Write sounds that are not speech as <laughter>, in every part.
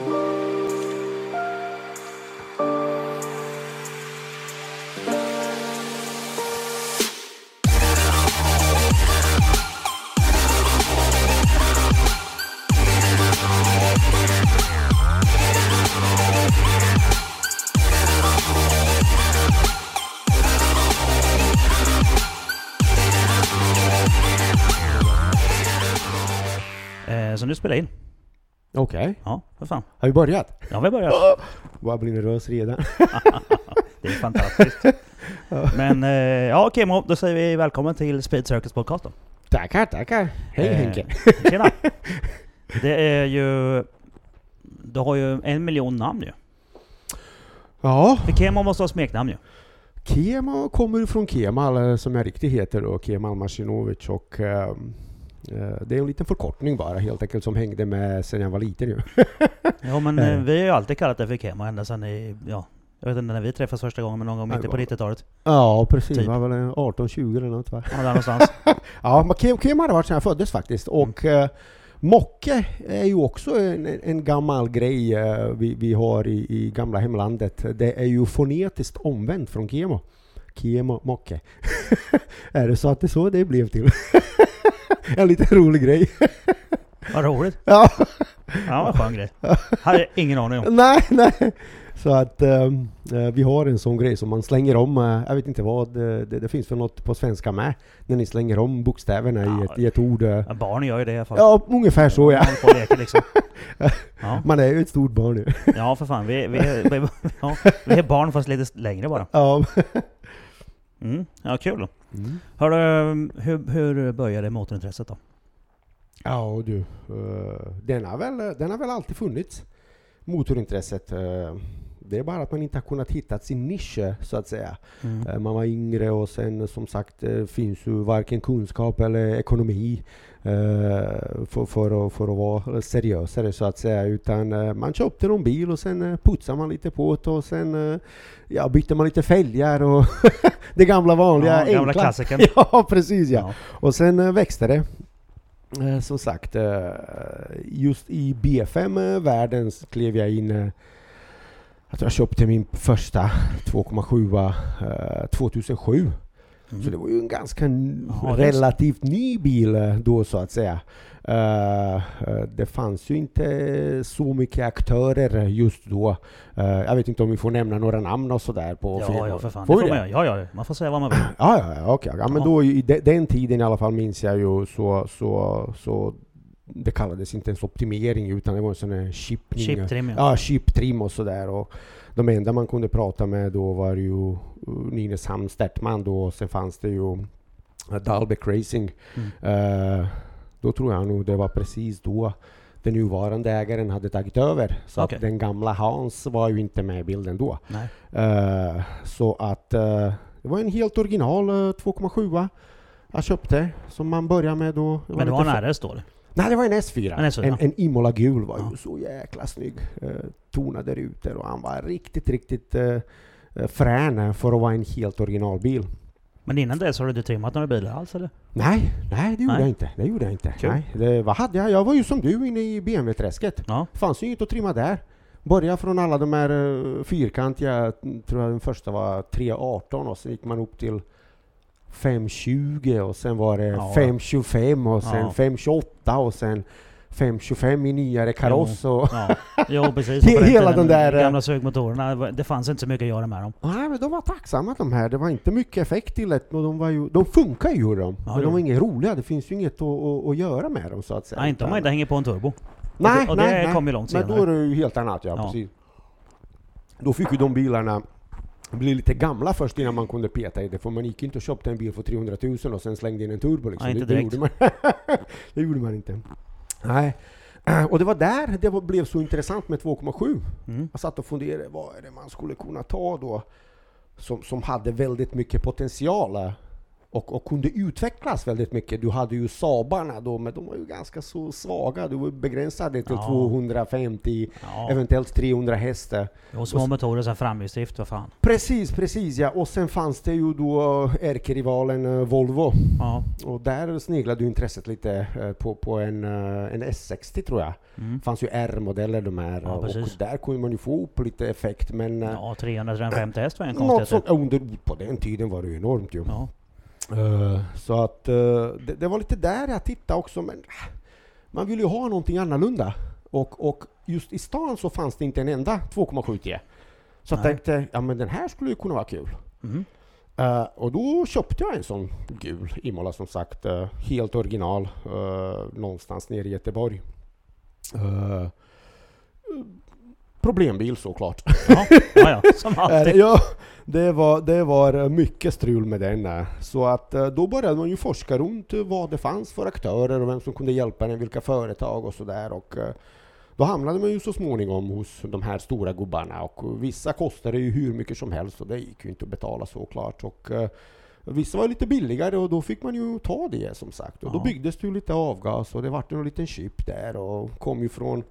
Eh, så nu spelar jag in. Okej, Ja, för fan. har vi börjat? Ja, vi börjar. <laughs> Bara blir nervös redan. <laughs> Det är fantastiskt. Men eh, ja, okej Mo, då säger vi välkommen till Speed Circus podcast då. Tackar, tackar. Hej Eh, Henke. Tjena! Det är ju... Du har ju en miljon namn ju. Ja, För Kemo måste ha smeknamn ju. Kema kommer från Kemal, som jag riktigt heter då, Kemal Masinovic och ehm, eh, det är en liten förkortning bara helt enkelt som hängde med sen jag var liten ju. <laughs> Ja men Eh. eh, vi har ju alltid kallat det för Kemo ända sedan i... Ja, jag vet inte när vi träffades första gången, men någon gång mitten på vad- 90-talet. Ja precis, Typ. var väl 18-20 eller något va? Ja, där någonstans. <laughs> Ja, men Ke- Kema hade varit sedan jag föddes faktiskt. Och eh, Mocke är ju också en, en gammal grej eh, vi, vi har i, i gamla hemlandet. Det är ju fonetiskt omvänt från kemo. Kemo, Mocke. <laughs> är det så att det är så det blev till? En liten rolig grej. <laughs> Vad roligt. ja, Ja, vad skön grej. Hade ingen aning om. <laughs> nej, nej. Så att eh, vi har en sån grej som man slänger om, eh, jag vet inte vad, eh, det, det finns väl något på svenska med, när ni slänger om bokstäverna i, Ja. ett, i ett ord. Ja, barn gör ju det i alla fall. Ja, ungefär så ja. Man leker liksom. <laughs> Ja, Man är ju ett stort barn nu. ja för fan. Vi, vi, vi, ja, vi är barn fast lite längre bara. Ja. Mm. Ja, kul. Mm. Hörru, hur, hur började motorintresset då? Ja du, eh, den, har väl, den har väl alltid funnits, motorintresset. Eh, eh, Det är bara att man inte har kunnat hitta sin nisch så att säga. Mm. Eh, Man var yngre och sen som sagt eh, finns ju varken kunskap eller ekonomi eh, för, för, att, för att vara seriösare så att säga. Utan eh, man köpte någon bil och sen eh, putsade man lite på det och sen eh, ja, bytte man lite fälgar och <laughs> det gamla vanliga Ja, gamla klassikern. <laughs> Ja precis ja. Ja. Och sen eh, växte det. Eh, som sagt, eh, just i B5-världen klev jag in eh, jag tror jag köpte min första 2,7 eh, 2007. Mm. Så det var ju en ganska Ja, relativt ny bil eh, då så att säga. Eh, eh, det fanns ju inte så mycket aktörer just då. Eh, jag vet inte om vi får nämna några namn och sådär på Ja, ja för fan. Får det får man, ja, ja, man får säga vad man vill. Ja, ja, okej. Ja, men då i de, den tiden i alla fall minns jag ju så, så, så det kallades inte ens optimering utan det var en sån här chippning. Chip trim ja. Ja, chiptrim och sådär. Och de enda man kunde prata med då var ju uh, Nynäshamn Stertman då och sen fanns det ju uh, Dalbeck Racing. Mm. Eh, då tror jag nog det var precis då den nuvarande ägaren hade tagit över. Så Okej. att den gamla Hans var ju inte med i bilden då. Eh, så att eh, det var en helt original eh, 2,7 jag köpte som man började med då. Men det var en RS då eller? Nej, det var en S4. En S4, en, ja. en Imola gul var Ja. ju så jäkla snygg. Uh, tonade rutor och han var riktigt, riktigt uh, frän för att vara en helt originalbil. Men innan dess har du inte trimmat några bilar alls eller? Nej, nej det gjorde Nej. jag inte. Det gjorde jag inte. Kul. Nej, det, vad hade jag? Jag var ju som du inne i BMW-träsket. Ja. Fanns ju inget att trimma där. Börja från alla de här uh, fyrkantiga, tror jag den första var 318 och sen gick man upp till 520 och sen var det Ja. 525 och sen Ja. 528 och sen 525 i nyare kaross och... Ja, jo precis. <laughs> He- hela den där, eh, Gamla sugmotorerna, det fanns inte så mycket att göra med dem. Nej men de var tacksamma de här. Det var inte mycket effekt till det och de var ju... De funkar ju de. Ja, men det de var inget roliga. Det finns ju inget att, att, att göra med dem så att säga. Nej, inte om man inte hänger på en turbo. Nej, och det nej, nej. kom ju långt Men senare. då är det ju helt annat ja, Ja. precis. Då fick ju de bilarna bli lite gamla först innan man kunde peta i det. För man gick inte och köpte en bil för 300 000 och sen slängde in en turbo liksom. Inte det, det, gjorde man. <laughs> det gjorde man inte. Nej. <clears throat> Och det var där det var, blev så intressant med 2,7. Mm. Jag satt och funderade, vad är det man skulle kunna ta då? Som, som hade väldigt mycket potential. Och, och kunde utvecklas väldigt mycket. Du hade ju Saabarna då, men de var ju ganska så svaga. Du var begränsade till Ja. 250, Ja. eventuellt 300 hästar. Och små motorer, sen framhjulsdrift, vad fan. Precis, precis ja. Och sen fanns det ju då eh, ärkerivalen eh, Volvo. Ja. Och där sneglade ju intresset lite eh, på, på en, en S60 tror jag. Mm. Fanns ju R-modeller de här. Ja, och där kunde man ju få upp lite effekt. Men Ja, 350 häst var en något konstighet. sånt, under, på den tiden var det ju enormt ju. Ja. Eh, så att eh, det, det var lite där jag tittade också. Men äh, man vill ju ha någonting annorlunda. Och, och just i stan så fanns det inte en enda 2,7 T. Så jag tänkte, ja men den här skulle ju kunna vara kul. Mm. Eh, och då köpte jag en sån gul Imola som sagt, helt original, någonstans nere i Göteborg. Problembil såklart. Ja, ja, ja, som <laughs> Eh, alltid. ja, det var, det var eh, mycket strul med den. Så att eh, då började man ju forska runt vad det fanns för aktörer och vem som kunde hjälpa en, vilka företag och sådär. Och då hamnade man ju så småningom hos de här stora gubbarna och vissa kostade ju hur mycket som helst och det gick ju inte att betala såklart. Och Vissa var lite billigare och då fick man ju ta det som sagt. Och då Ja. byggdes det ju lite avgas och det vart en liten chip där och kom ju från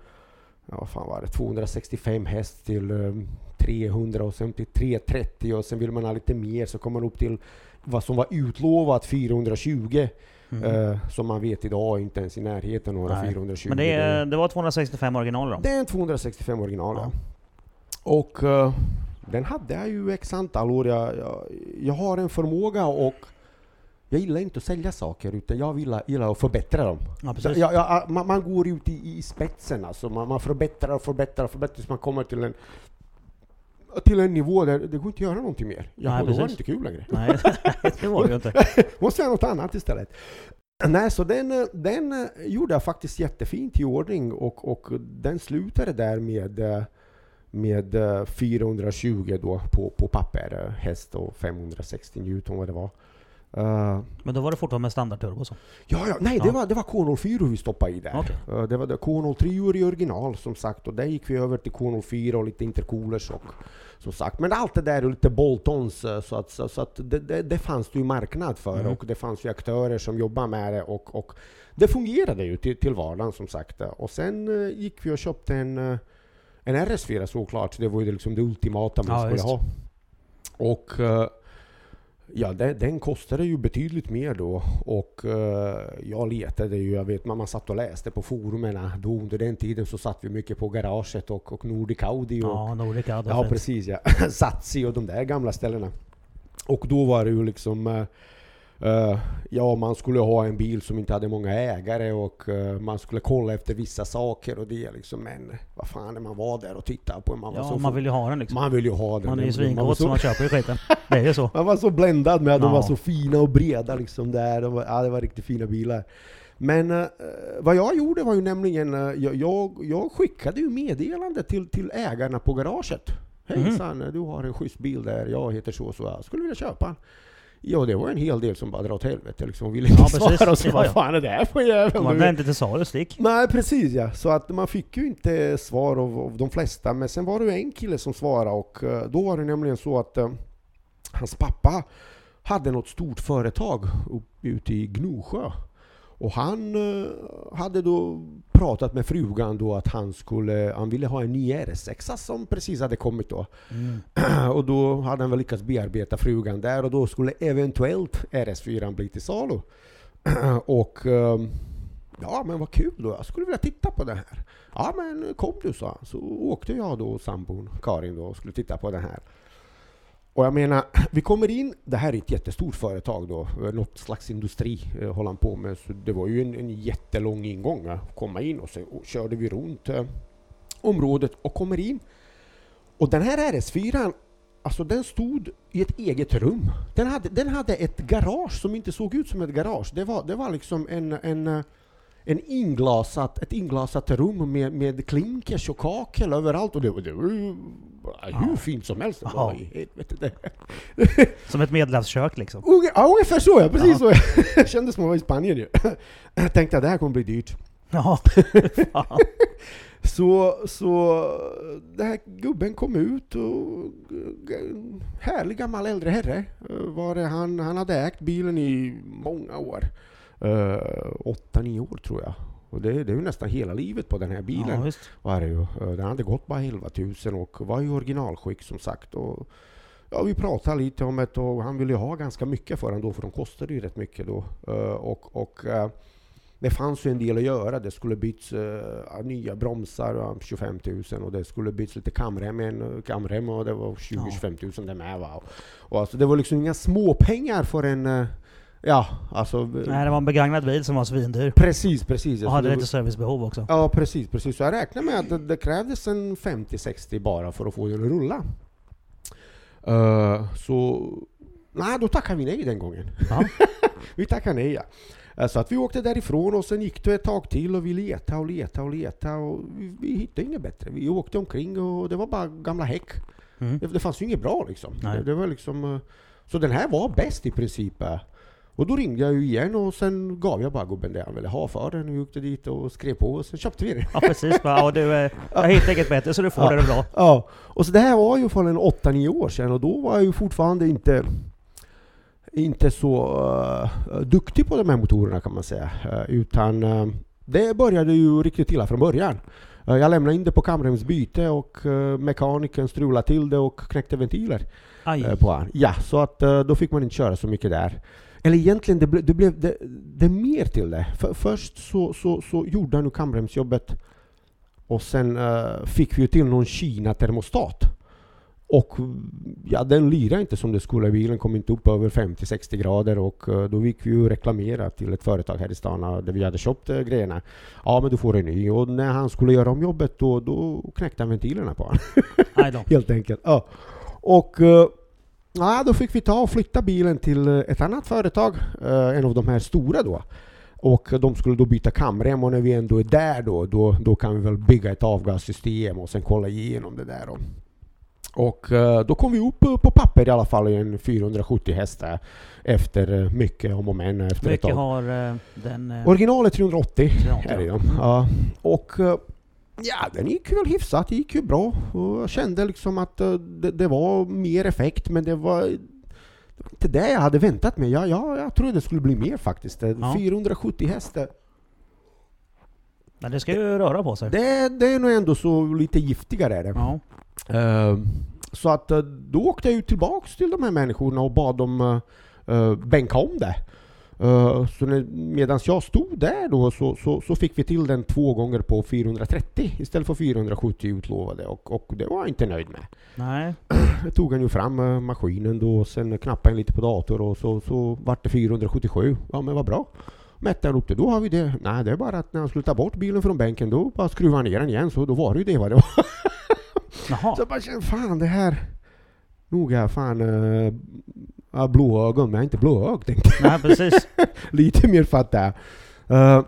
ja, vad fan var det, 265 häst till eh, 300 och sen till 330 och sen vill man ha lite mer så kommer man upp till vad som var utlovat 420 Mm. eh, som man vet idag inte ens i närheten av några Nej. 420. Men det, är, det var 265 original då? det är en 265 original Ja. Och eh, den hade jag ju x antal år. Jag, jag, jag har en förmåga och jag gillar inte att sälja saker utan jag gillar, gillar att förbättra dem. Ja, Så, precis. ja, ja, man, man går ut i, i spetsen alltså. Man, man förbättrar och förbättrar och förbättrar tills man kommer till en till en nivå där det går inte att göra någonting mer. Ja, Nej, var det precis. inte kul längre. Nej, <laughs> det var det inte. <laughs> Måste göra något annat istället. Nej, så den, eh, den eh, gjorde jag faktiskt jättefint i ordning och, och den slutade där med, eh, med eh, 420 då på, på papper, eh, häst och 560 Newton vad det var. Eh, Men då var det fortfarande med standardturbo så? ja, ja, nej, det Ja. var, det var K04 vi stoppade i där. Okej. Eh, Det var det K03 i original som sagt och där gick vi över till K04 och lite intercoolers och som sagt. Men allt det där är lite bolt-ons eh, så att, så, så att det, det, det fanns det ju marknad för Mm. och det fanns ju aktörer som jobbade med det och, och det fungerade ju till, till vardagen som sagt. Och sen eh, gick vi och köpte en, en RS4 såklart. Det var ju liksom det ultimata man Ja, skulle visst. ha. Och Ja, det, den kostade ju betydligt mer då och eh, jag letade ju, jag vet man, man satt och läste på forumen då under den tiden så satt vi mycket på garaget och, och Nordic Audi och Ja, Nordic hade Ja finns. precis ja. <laughs> Satsi och de där gamla ställena. Och då var det ju liksom eh, eh, Ja man skulle ha en bil som inte hade många ägare och eh, man skulle kolla efter vissa saker och det liksom men vad fan när man var där och tittade på man var Ja, så man vill ju ha den liksom. man vill ju ha den. Man är ju svinkåt så- så man köper ju skiten. Det är ju så. <laughs> man var så bländad med att de Ja. var så fina och breda liksom där. De var, ja, det var riktigt fina bilar. Men eh, vad jag gjorde var ju nämligen, jag, jag, jag skickade ju meddelande till, till ägarna på garaget. Hejsan, du har en schysst bil där, jag heter så och så, jag skulle vilja köpa den. Ja, det var en hel del som bara drar åt helvete liksom, ville inte Ja, svara och så vad fan är det här för jävel? Man inte till salu, stick. Nej precis ja, så att man fick ju inte svar av, av de flesta. Men sen var det ju en kille som svarade och eh, då var det nämligen så att eh, hans pappa hade något stort företag upp, ute i Gnosjö. Och han eh, hade då pratat med frugan då att han skulle, han ville ha en ny RS6 som precis hade kommit då. Mm. <clears throat> Och då hade han väl lyckats bearbeta frugan där och då skulle eventuellt RS4 bli till salu. <clears throat> och ehm, ja men vad kul då, jag skulle vilja titta på det här. Ja men kom du sa han. Så åkte jag då och sambon Karin då och skulle titta på det här. Och jag menar, <clears throat> vi kommer in, det här är ett jättestort företag då, eh, något slags industri eh, håller han på med. Så det var ju en, en jättelång ingång att komma in och så och körde vi runt eh, området och kommer in. Och den här RS4, alltså den stod i ett eget rum. Den hade, den hade ett garage som inte såg ut som ett garage. Det var, det var liksom en, en, eh, en inglasat, ett inglasat rum med, med klinkers och kakel överallt. Och det, det var ju hur fint som helst. Ja. det. <laughs> Som ett medelhavskök liksom. Ja, ungefär så ja, precis Ja. så. Jag <laughs> kände som att jag var i Spanien ju. Jag tänkte att det här kommer bli dyrt. Ja. <laughs> Så, så den här gubben kom ut och härlig gammal äldre herre var det. Han, han hade ägt bilen i många år. Uh, åtta, nio år tror jag. Och det, det är ju nästan hela livet på den här bilen. Ja, var det ju. Den hade gått bara 11 000 och var i originalskick som sagt. Och, ja, vi pratade lite om det och han ville ju ha ganska mycket för den då, för de kostade ju rätt mycket då. Uh, och, och det fanns ju en del att göra. Det skulle byts uh, nya bromsar, 25 000 och det skulle byts lite kamrem, kamrem och det var 20-25 ja. 000 det med. Va? Och alltså, det var liksom inga småpengar för en Ja, alltså... Nej, det var en begagnad bil som var svindyr. Precis, precis. Och hade lite servicebehov också. Ja, precis, precis. Så jag räknar med att det, det krävdes en 50-60 bara för att få den att rulla. Uh, så... Nej, då tackade vi nej den gången. Ja. <laughs> vi tackade nej, ja. Eh, så att vi åkte därifrån och sen gick det ett tag till och vi letade och letade och letade och vi, vi hittade inget bättre. Vi åkte omkring och det var bara gamla häck. Mm. Det, det fanns ju inget bra liksom. Det, det, var liksom... Eh, så den här var bäst i princip. Och då ringde jag ju igen och sen gav jag bara gubben det han ville ha för den. Vi åkte dit och skrev på och sen köpte vi det. Ja precis, ja, du, eh, jag hittade inget bättre så du får ja. det bra. Ja, och så det här var ju för en 8-9 år sedan och då var jag ju fortfarande inte inte så uh, duktig på de här motorerna kan man säga. Uh, utan uh, det började ju riktigt illa från början. jag lämnade in det på kamremsbyte och mekanikern strulade till det och knäckte ventiler på han. Ja, så att då fick man inte köra så mycket där. Eller egentligen, det, ble, det blev det, det mer till det. För, först så, så, så gjorde han ju kamremsjobbet och sen uh, fick vi ju till någon Kina-termostat. Och ja, den lirade inte som det skulle. Bilen kom inte upp över 50-60 grader och uh, då fick vi ju reklamera till ett företag här i stan uh, där vi hade köpt uh, grejerna. Ja, men du får en ny. Och när han skulle göra om jobbet då, då knäckte han ventilerna på honom. <laughs> Helt enkelt. Ja. Och Ja, då fick vi ta och flytta bilen till eh, ett annat företag, eh, en av de här stora då. Och de skulle då byta kamrem och när vi ändå är där då, då, då kan vi väl bygga ett avgassystem och sen kolla igenom det där. Då. Och eh, då kom vi upp på papper i alla fall i en 470 hästar efter mycket om och men. Efter mycket har den... Originalet 380 är det ja. ja. Och Ja, den gick väl hyfsat. Det gick ju bra. Och jag kände liksom att uh, det, det, var mer effekt, men det var, det inte det jag hade väntat mig. Jag, jag, jag trodde det skulle bli mer faktiskt. Ja. 470 hästar. Men det ska ju röra på sig. Det, det är nog ändå så lite giftigare är det. Ja. Uh, så att då åkte jag ju tillbaks till de här människorna och bad dem uh, bänka om det. Uh, så medan jag stod där då så, så, så, fick vi till den två gånger på 430 istället för 470 utlovade och, och det var jag inte nöjd med. Nej. <clears throat> Jag tog han ju fram maskinen då och sen knappade han lite på dator och så, så vart det 477. Ja men vad bra. Mätte han upp det, då har vi det. Nej det är bara att när han skulle ta bort bilen från bänken då bara skruvade han ner den igen så då var det ju det vad det var. Jaha. <laughs> Så jag bara fan det här Noga fan uh, Ja, blå ögon, men jag är inte blåögd tänkte jag. Nej, precis. <laughs> Lite mer fattar uh,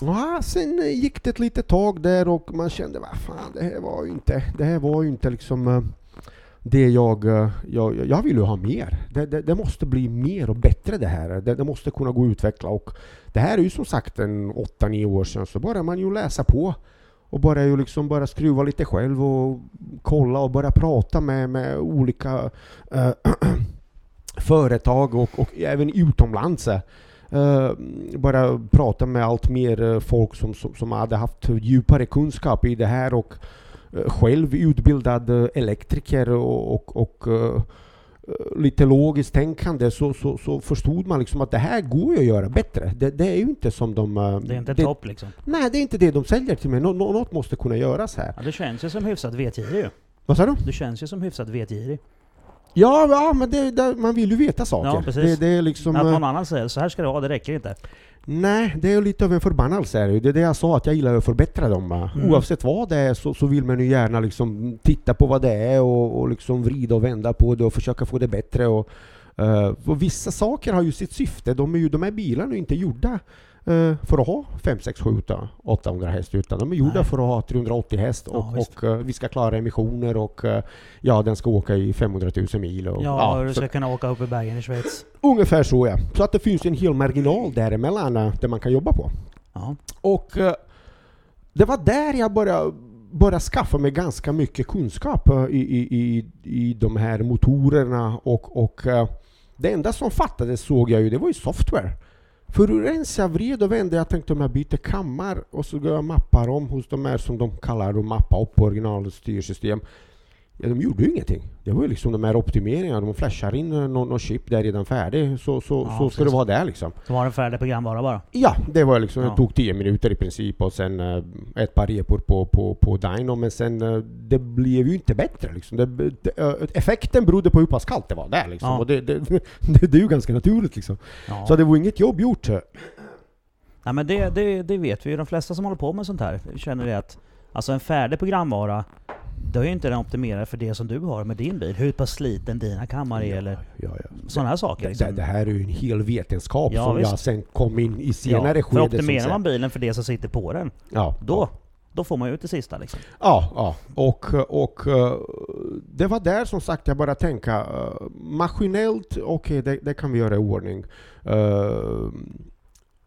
ja, Sen gick det ett litet tag där och man kände, vad fan, det här var ju inte, det här var ju inte liksom uh, det jag, uh, jag, jag vill ju ha mer. Det, det, det, måste bli mer och bättre det här. Det, det, måste kunna gå att utveckla och det här är ju som sagt en 8-9 år sedan så börjar man ju läsa på och börjar ju liksom bara skruva lite själv och kolla och börja prata med, med olika uh, <clears throat> företag och, och även utomlands. Uh, bara prata med allt mer uh, folk som, som, som, hade haft djupare kunskap i det här och uh, själv utbildad elektriker och, och, och lite logiskt tänkande så, så, så, förstod man liksom att det här går ju att göra bättre. Det, det är ju inte som de... Det är inte topp liksom? Nej, det är inte det de säljer till mig. Nå, något måste kunna göras här. Ja, det känns ju som hyfsat vetgirig Vad sa du? Du känns ju som hyfsat vetgirig. Ja, ja men det, det, man vill ju veta saker. Ja. Det, det är liksom, att någon annan säger så här ska det vara, det räcker inte. Nej, det är lite av en förbannelse. Det är det jag sa, att jag gillar att förbättra dem. Mm. Oavsett vad det är så, så vill man ju gärna liksom titta på vad det är och, och liksom vrida och vända på det och försöka få det bättre. Och, uh, och vissa saker har ju sitt syfte. De, är ju, de här bilarna är inte gjorda för att ha 5, 6, 7, 800 häst utan de är gjorda Nej. för att ha 380 häst och, ja, och uh, vi ska klara emissioner och uh, ja, den ska åka i 500 000 mil. Och, ja, och du ska så, kunna åka upp i bergen i Schweiz. Ungefär så ja. Så att det finns en hel marginal däremellan där man kan jobba på. Ja. Och det var där jag började, började skaffa mig ganska mycket kunskap eh, i, i, i, i de här motorerna och, och eh, det enda som fattades såg jag ju, det var ju software. För hur rensa, vred och vände, jag tänkte om jag byter kammar och så går jag mappar om hos de här som de kallar att mappa upp originalstyrsystem. Ja, de gjorde ju ingenting. Det var ju liksom de här optimeringarna, de flashar in någon, någon chip där redan färdig, så, så, Ja, så ska det vara där liksom. Så var det färdig programvara bara. Ja, det var liksom, Ja. det tog 10 minuter i princip och sen eh, ett par repor på, på, på Dino, men sen eh, det blev ju inte bättre liksom. Det, det, eh, effekten berodde på hur pass kallt det var där liksom. Ja. Och det, det, <laughs> det, är ju ganska naturligt liksom. Så det var inget jobb gjort. eh. Nej men det, det, det vet vi ju. De flesta som håller på med sånt här känner det att alltså en färdig programvara, då är ju inte den optimerad för det som du har med din bil. Hur pass sliten dina kammare är eller Ja, ja. sådana här saker. Det, Liksom. det, det här är ju en hel vetenskap Ja, som visst. jag sen kom in i senare ja, skede. för optimerar man bilen för det som sitter på den, ja, då, då får man ju ut det sista liksom. Ja, ja. Och, och eh, det var där som sagt jag började tänka eh, maskinellt, okej det, det kan vi göra i ordning.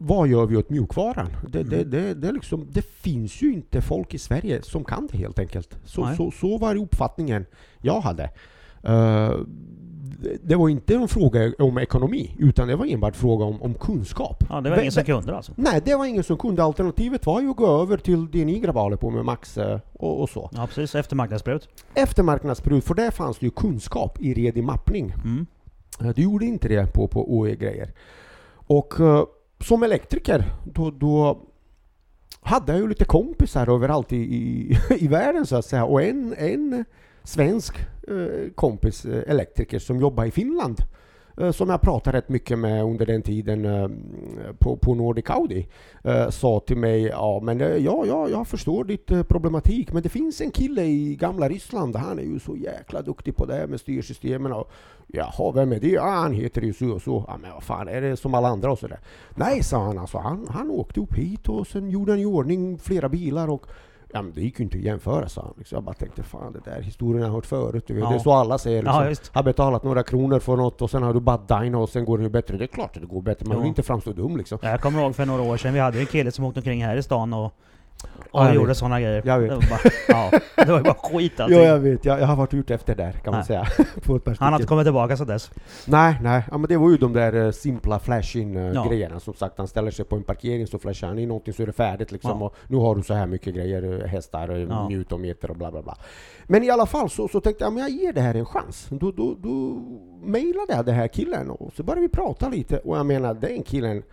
Vad gör vi åt mjukvaran? Det, det, Mm. det, det, är liksom, det finns ju inte folk i Sverige som kan det helt enkelt. Så, Nej. så, så var uppfattningen jag hade. Eh, det- det var inte en fråga om ekonomi, utan det var enbart fråga om, om kunskap. Ja, det var ingen som kunde alltså. Nej, det var ingen som kunde. Alternativet var ju att gå över till det ni grabbar på med, Max eh, och, och så. Ja precis, eftermarknadsbrut. Eftermarknadsbruk, för där fanns det ju kunskap i redig mappning. Mm. Eh, Du gjorde inte det på, på OE-grejer. Och som elektriker, då, då hade jag ju lite kompisar överallt i, i, <laughs> i världen så att säga. Och en, en svensk eh, kompis, eh, elektriker, som jobbar i Finland. Eh, som jag pratade rätt mycket med under den tiden eh, på, på Nordic Audi. Eh, sa till mig, ja men ja, ja, jag förstår ditt problematik men det finns en kille i gamla Ryssland, han är ju så jäkla duktig på det här med styrsystemen och Jaha, vem är det? Ja, han heter ju så och så. Ja, men vad fan, är det som alla andra och sådär? Nej, sa han alltså. Han, han åkte upp hit och sen gjorde han i ordning flera bilar och Ja, men det gick ju inte att jämföra, sa han. Liksom jag bara tänkte, fan det där historien har jag hört förut. Ja. Det är så alla säger. Liksom. Ja, har betalat några kronor för något och sen har du bara Dino och sen går det ju bättre. Det är klart att det går bättre, man vill inte framstå dum liksom. Jag kommer ihåg för några år sedan, vi hade en kille som åkte omkring här i stan och Ja, jag gjorde vet. sådana grejer. Jag vet. Det var bara, ja, det var bara skit <laughs> allting. Ja, jag vet. Jag, jag har varit ute efter där, kan man Nej. säga. <laughs> ett perspektiv. Han har inte kommit tillbaka sedan dess. Nej, nej. Ja, men det var ju de där eh, simpla flash-in eh, grejerna. Som sagt, han ställer sig på en parkering så flashar han in någonting så är det färdigt liksom. Och nu har du så här mycket grejer, eh, hästar, Ja. newtonmeter och bla bla bla. Men i alla fall så, så tänkte jag, men jag ger det här en chans. Då, då, då mejlade jag den här killen och så började vi prata lite. Och jag menar, den killen,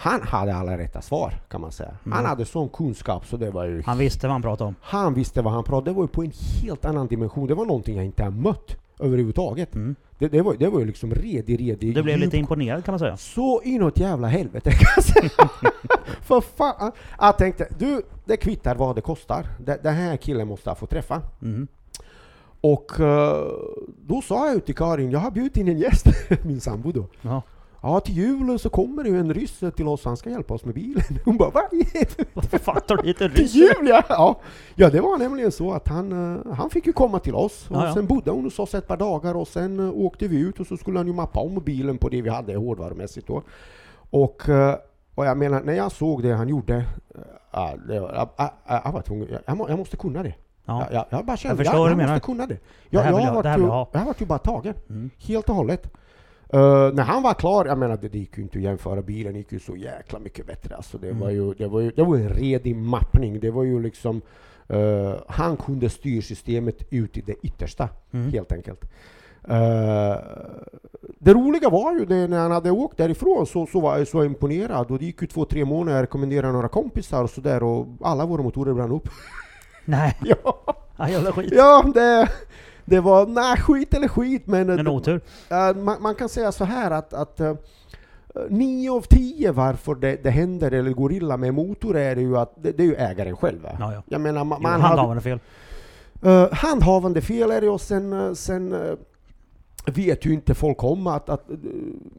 han hade alla rätta svar kan man säga. Han Mm. hade sån kunskap så det var ju Han visste vad han pratade om. han visste vad han pratade Det var ju på en helt annan dimension. Det var någonting jag inte har mött överhuvudtaget. Mm. Det, det, var, det var ju liksom redig, redig Du blev djup lite imponerad kan man säga. så inåt jävla helvete <laughs> kan jag säga. <laughs> För fan. Jag tänkte, du, det kvittar vad det kostar. Det, den här killen måste jag få träffa. Mm. Och eh, då sa jag ju till Karin, jag har bjudit in en gäst, <laughs> min sambo då. Ja. Ja, till julen så kommer det ju en ryss till oss, han ska hjälpa oss med bilen. <laughs> Hon bara, vad? Varför fan tar du hit en Till jul ja! ja! Ja, det var nämligen så att han, eh, han fick ju komma till oss. Och Ja, ja. sen bodde hon hos oss ett par dagar och sen eh, åkte vi ut och så skulle han ju mappa om bilen på det vi hade hårdvarumässigt då. Och, eh, och jag menar, när jag såg det han gjorde, ja, det var, jag, jag, jag, jag var tvungen, jag, jag, må- jag måste kunna det. Ja. Jag, jag, jag bara kände, Jag jag, jag måste kunna det. Det Jag, här jag, jag- det vill ju, jag ha. jag har varit ju bara tagen. Mm. Helt och hållet. Eh, när han var klar, jag menar det, gick ju inte att jämföra, bilen gick ju så jäkla mycket bättre. Alltså, det, Mm. var ju, det, var ju, det var en redig mappning. Det var ju liksom, eh, han kunde styrsystemet ut i det yttersta, Mm. helt enkelt. Eh, det roliga var ju det när han hade åkt därifrån så, så var jag så imponerad och det gick ju två, tre månader, jag rekommenderade några kompisar och sådär och alla våra motorer brann upp. Nej, <laughs> ja, ja, jävla skit. ja det, det var, nej skit eller skit men... En otur. Ja, man, man kan säga så här att, att uh, nio av tio varför det, det händer eller går illa med motor är det ju att det, det är ju ägaren själv. va? Ja, ja. Jag menar, man, Jo, man han hade- har väl fel. Eh, handhavande fel är det och sen, eh, sen eh, vet ju inte folk om att, att eh,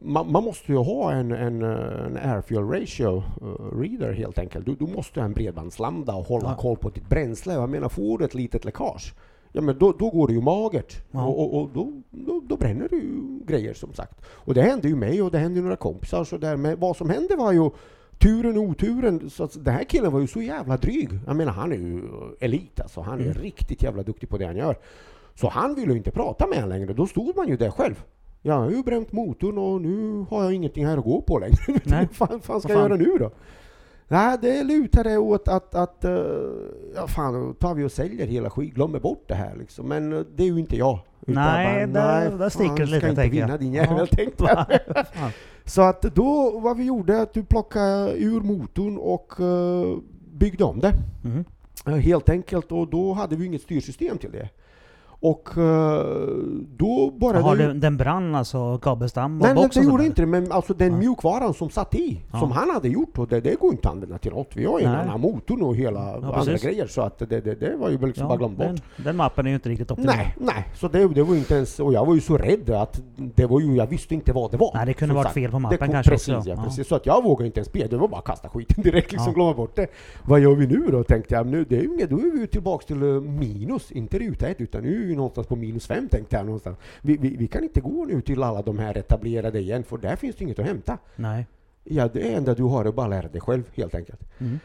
man, man måste ju ha en, en, eh, en airfuel ratio eh, reader helt enkelt. Du, du måste ha en bredbandslambda och hålla Ja. koll på ditt bränsle. Jag menar, får du ett litet läckage, ja men då, då går det ju magert. Ja. Och, och, och då, då, då bränner du ju grejer som sagt. Och det hände ju mig och det hände ju några kompisar så där. Men vad som hände var ju turen och oturen, så att den här killen var ju så jävla dryg. Jag menar, han är ju elit alltså. Han är Mm. riktigt jävla duktig på det han gör. Så han ville ju inte prata med honom längre. Då stod man ju där själv. Jag har ju bränt motorn och nu har jag ingenting här att gå på längre. <laughs> Vad fan, fan ska jag göra nu då? Nej, det lutade åt att, att eh, ja fan, då tar vi och säljer hela skit, glömmer bort det här liksom. Men eh, det är ju inte jag. Nej, där- där sticker det lite, tänker jag. vinna din jävel, Ja. tänkte jag. <laughs> Så att då, vad vi gjorde, att du plockade ur motorn och eh, byggde om det. Eh, Helt enkelt, och då hade vi inget styrsystem till det. Och eh, då bara... Jaha, det, den, den brann alltså, kabelstam och nej, box och gjorde inte det, men alltså den Ja. mjukvaran som satt i, Ja. som han hade gjort, och det, det går inte att använda till något. Vi har ju en annan motor och hela andra precis. grejer, så att det, det, det var ju liksom bara Ja, glömt bort. den, den mappen är ju inte riktigt optimal. Nej, nej, så det, det var ju inte ens, och jag var ju så rädd att det var ju, jag visste inte vad det var. Nej, det kunde varit sagt. fel på mappen kom, kanske precis, också. ja, precis. Så att jag vågade inte ens be. Det var bara att kasta skiten direkt, liksom Ja. glömma bort det. Vad gör vi nu då? Tänkte jag. Nu, det är ju inget, då är vi ju tillbaks till eh, minus, inte ruta ett, utan nu vi någonstans på minus fem tänkte jag någonstans. Vi, vi, vi kan inte gå nu till alla de här etablerade igen, för där finns det inget att hämta. Nej. Ja, det enda du har är bara lära dig själv, helt enkelt. Mm.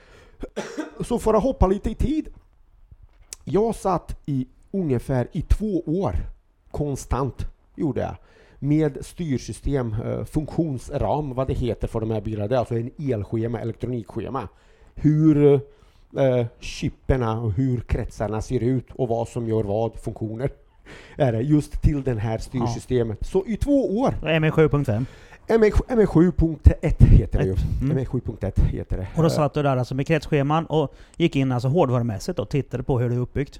<clears throat> Så för att hoppa lite i tid. Jag satt i ungefär i två år konstant, gjorde jag. Med styrsystem, eh, funktionsram, vad det heter för de här bilarna. Det är alltså en elschema, elektronikschema. Hur eh, chipperna och hur kretsarna ser ut och vad som gör vad, funktioner. Är det just till det här styrsystemet. Så i två år. ME 7.5. ME 7.1 heter det ju. Mm. ME 7.1 heter det. Och då satt du där alltså med kretsscheman och gick in alltså hårdvarumässigt och tittade på hur det är uppbyggt.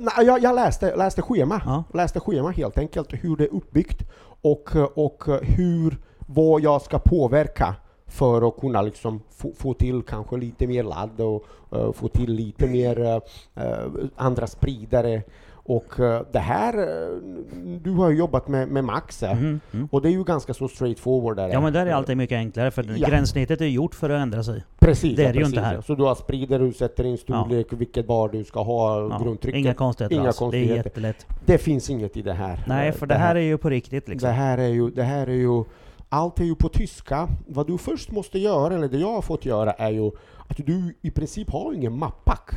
Nej, jag, jag läste, läste schema. Ja. Läste schema helt enkelt, hur det är uppbyggt och, och hur, vad jag ska påverka för att kunna liksom få, få till kanske lite mer ladd och eh, få till lite mer eh, andra spridare. Och eh, det här, du har ju jobbat med, med Max Mhm, mm. och det är ju ganska så straightforward. Där Ja men där är alltid mycket enklare för Ja. gränssnittet är gjort för att ändra sig. Precis, det är ja, det ju precis, inte här. ja. Så du har spridare, du sätter in storlek, vilket bar du ska ha, Ja, grundtrycket. Inga konstigheter Inga alls. Det är konstigheter. jättelätt. Det finns inget i det här. Nej för det här är ju på riktigt liksom. Det här är ju, det här är ju, allt är ju på tyska. Vad du först måste göra, eller det jag har fått göra, är ju att du i princip har ingen mappack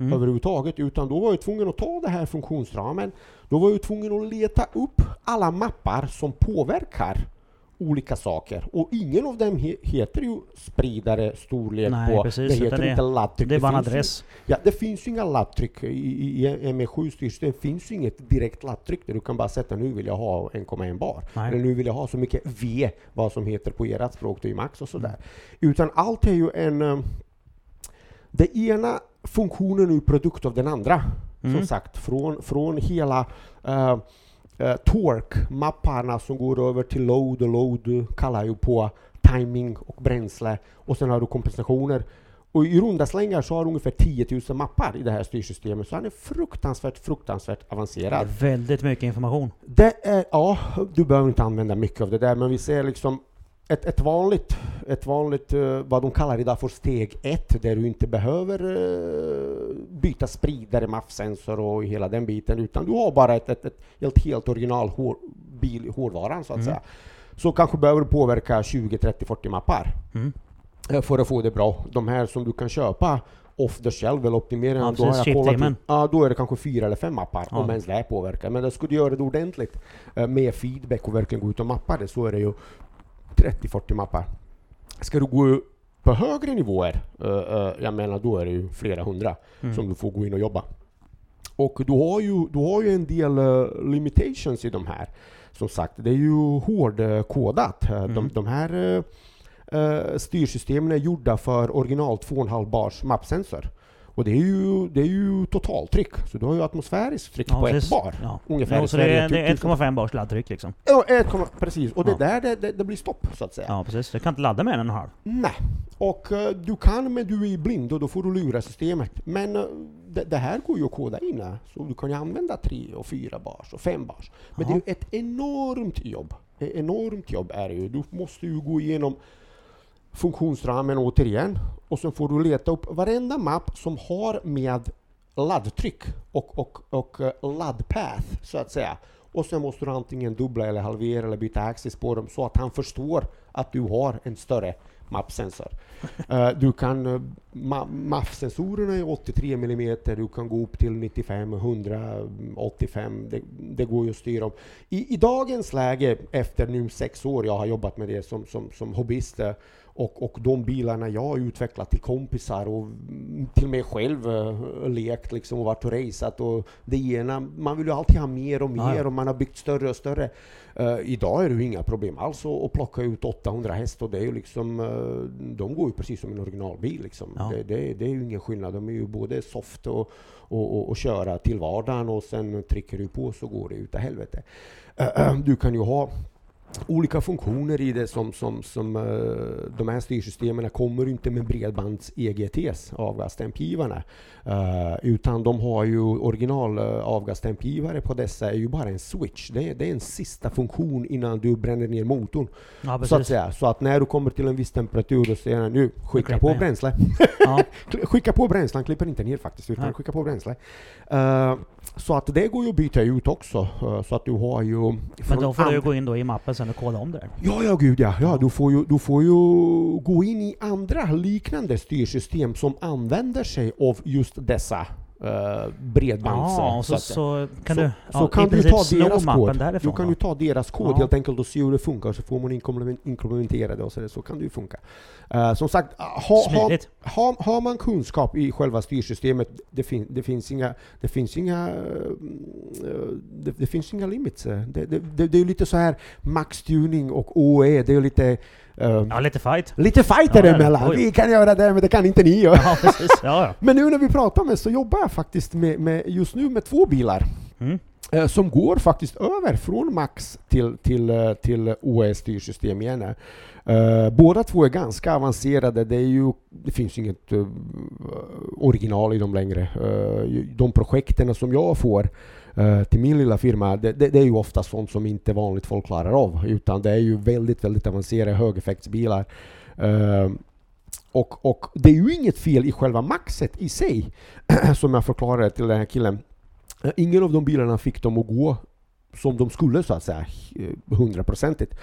Mm. överhuvudtaget, utan då var jag tvungen att ta det här funktionsramen. Då var jag tvungen att leta upp alla mappar som påverkar olika saker. Och ingen av dem he heter ju spridare, storlek Nej, på. precis, det heter det- inte laddtryck. Det är bara en finns ju- adress. Ja, det finns ju inga laddtryck. I, i, i ME7 styrsystem finns ju inget direkt laddtryck där du kan bara sätta nu vill jag ha 1,1 bar. Nej. Eller nu vill jag ha så mycket V, vad som heter på ert språk, det är max och sådär. Utan allt är ju en... eh, Det ena funktionen är ju produkt av den andra. Mm. Som sagt, från, från hela uh, torque-mapparna som går över till load och load kallar ju på timing och bränsle och sen har du kompensationer. Och i runda slängar så har du ungefär 10 000 mappar i det här styrsystemet, så han är fruktansvärt, fruktansvärt avancerad. Väldigt mycket information. Det är, ja, du behöver inte använda mycket av det där, men vi ser liksom ett, ett vanligt, ett vanligt eh, vad de kallar idag för steg ett, där du inte behöver eh, byta spridare, MAF-sensor och hela den biten, utan du har bara ett, ett, ett helt, helt original hår, bil, hårdvaran så att Mm. säga. Så kanske behöver du påverka 20, 30, 40 mappar Mm. eh, för att få det bra. De här som du kan köpa off the shelf eller optimera, Ja, då har jag kollat Ja, då är det kanske fyra eller fem mappar, Ja. om ens det påverkar. Men det skulle göra det ordentligt med feedback och verkligen gå ut och mappa det, så är det ju 30-40 mappar. Ska du gå på högre nivåer, eh, eh, jag menar då är det ju flera hundra Mm. som du får gå in och jobba. Och du har ju, du har ju en del eh, limitations i de här. Som sagt, det är ju hårdkodat. Eh, De, Mm. de här styrsystemen är gjorda för original 2,5 bars mappsensor. Och det är ju, det är ju totaltryck, så du har ju atmosfäriskt tryck på precis. ett bar. Ja. Ungefär i så det är, Sverige, det är typ- 1,5 bars laddtryck liksom. Ja, 1, precis. Och det Ja. där det, det, det blir stopp, så att säga. Ja precis. Du kan inte ladda med en och en halv. Nej. Och eh, du kan, men du är blind och då får du lura systemet. Men eh, det, det här går ju att koda in. Så du kan ju använda tre och fyra bars och fem bars. Men det är ju ett enormt jobb. Ett enormt jobb är det ju. Du måste ju gå igenom funktionsramen återigen. Och så får du leta upp varenda mapp som har med laddtryck och, och, och eh, laddpath, så att säga. Och sen måste du antingen dubbla eller halvera eller byta axis på dem så att han förstår att du har en större MAP-sensor. <laughs> Eh, du kan, uh, MAF-sensorerna är 83 mm, du kan gå upp till 95, 185, det, det går ju att styra om. I, I dagens läge, efter nu sex år jag har jobbat med det som, som, som hobbyist, och, och de bilarna jag har utvecklat till kompisar och till mig själv uh, lekt liksom och varit och raceat och det ena, man vill ju alltid ha mer och mer ja. och man har byggt större och större. Uh, idag är det ju inga problem alls att plocka ut 800 häst och det är ju liksom, uh, de går ju precis som en originalbil liksom. Ja. Det, det, det, är ju ingen skillnad, de är ju både soft och, och, och, och köra till vardagen och sen trycker du på så går det utav helvete. <clears throat> du kan ju ha olika funktioner i det som, som, som uh, de här styrsystemen kommer inte med bredbands EGTs, avgasdämpgivarna. Uh, utan de har ju original uh, avgasdämpgivare på dessa är ju bara en switch. Det är, det är en sista funktion innan du bränner ner motorn. Ja, så att säga. Så att när du kommer till en viss temperatur då säger den nu skicka på bränsle. Ja. <laughs> skicka på bränsle, han klipper inte ner faktiskt utan ja. skicka på bränsle. Uh, så att det går ju att byta ut också. så att du har ju... Men då får du ju gå in då i mappen sen och kolla om det? Ja, ja gud ja. ja du, får ju, du får ju gå in i andra liknande styrsystem som använder sig av just dessa uh, bredbands... Ja, så, så, så, kan du, så, ja, kan du ta deras kod. Därifrån, du kan ju ta deras kod ja. helt enkelt och se hur det funkar, så får man implementera det och så, så kan det ju funka. Uh, som sagt, ha, ha, ha, har man kunskap i själva styrsystemet, det, fin, det finns inga, det finns inga, uh, det, det, finns inga limits. Det, det, det, det är lite så här max-tuning och OE, det är lite Uh, ja, lite fight. Lite fight är det emellan. Vi kan göra det, men det kan inte ni göra. Ja, precis. Ja, ja. <laughs> men nu när vi pratar med så jobbar jag faktiskt med, med just nu med två bilar. Mm. Uh, som går faktiskt över från Max till, till, uh, till OS-styrsystem igen. Uh, båda två är ganska avancerade. Det, är ju, det finns inget original i dem längre. de projekten som jag får Eh, Eh, till min lilla firma, det, det, det, är ju ofta sånt som inte vanligt folk klarar av, utan det är ju väldigt, väldigt avancerade högeffektsbilar. Uh, och, och det är ju inget fel i själva maxet i sig, <clears throat> som jag förklarade till den här killen. Eh, ingen av de bilarna fick dem att gå som de skulle så att säga, eh, hundraprocentigt.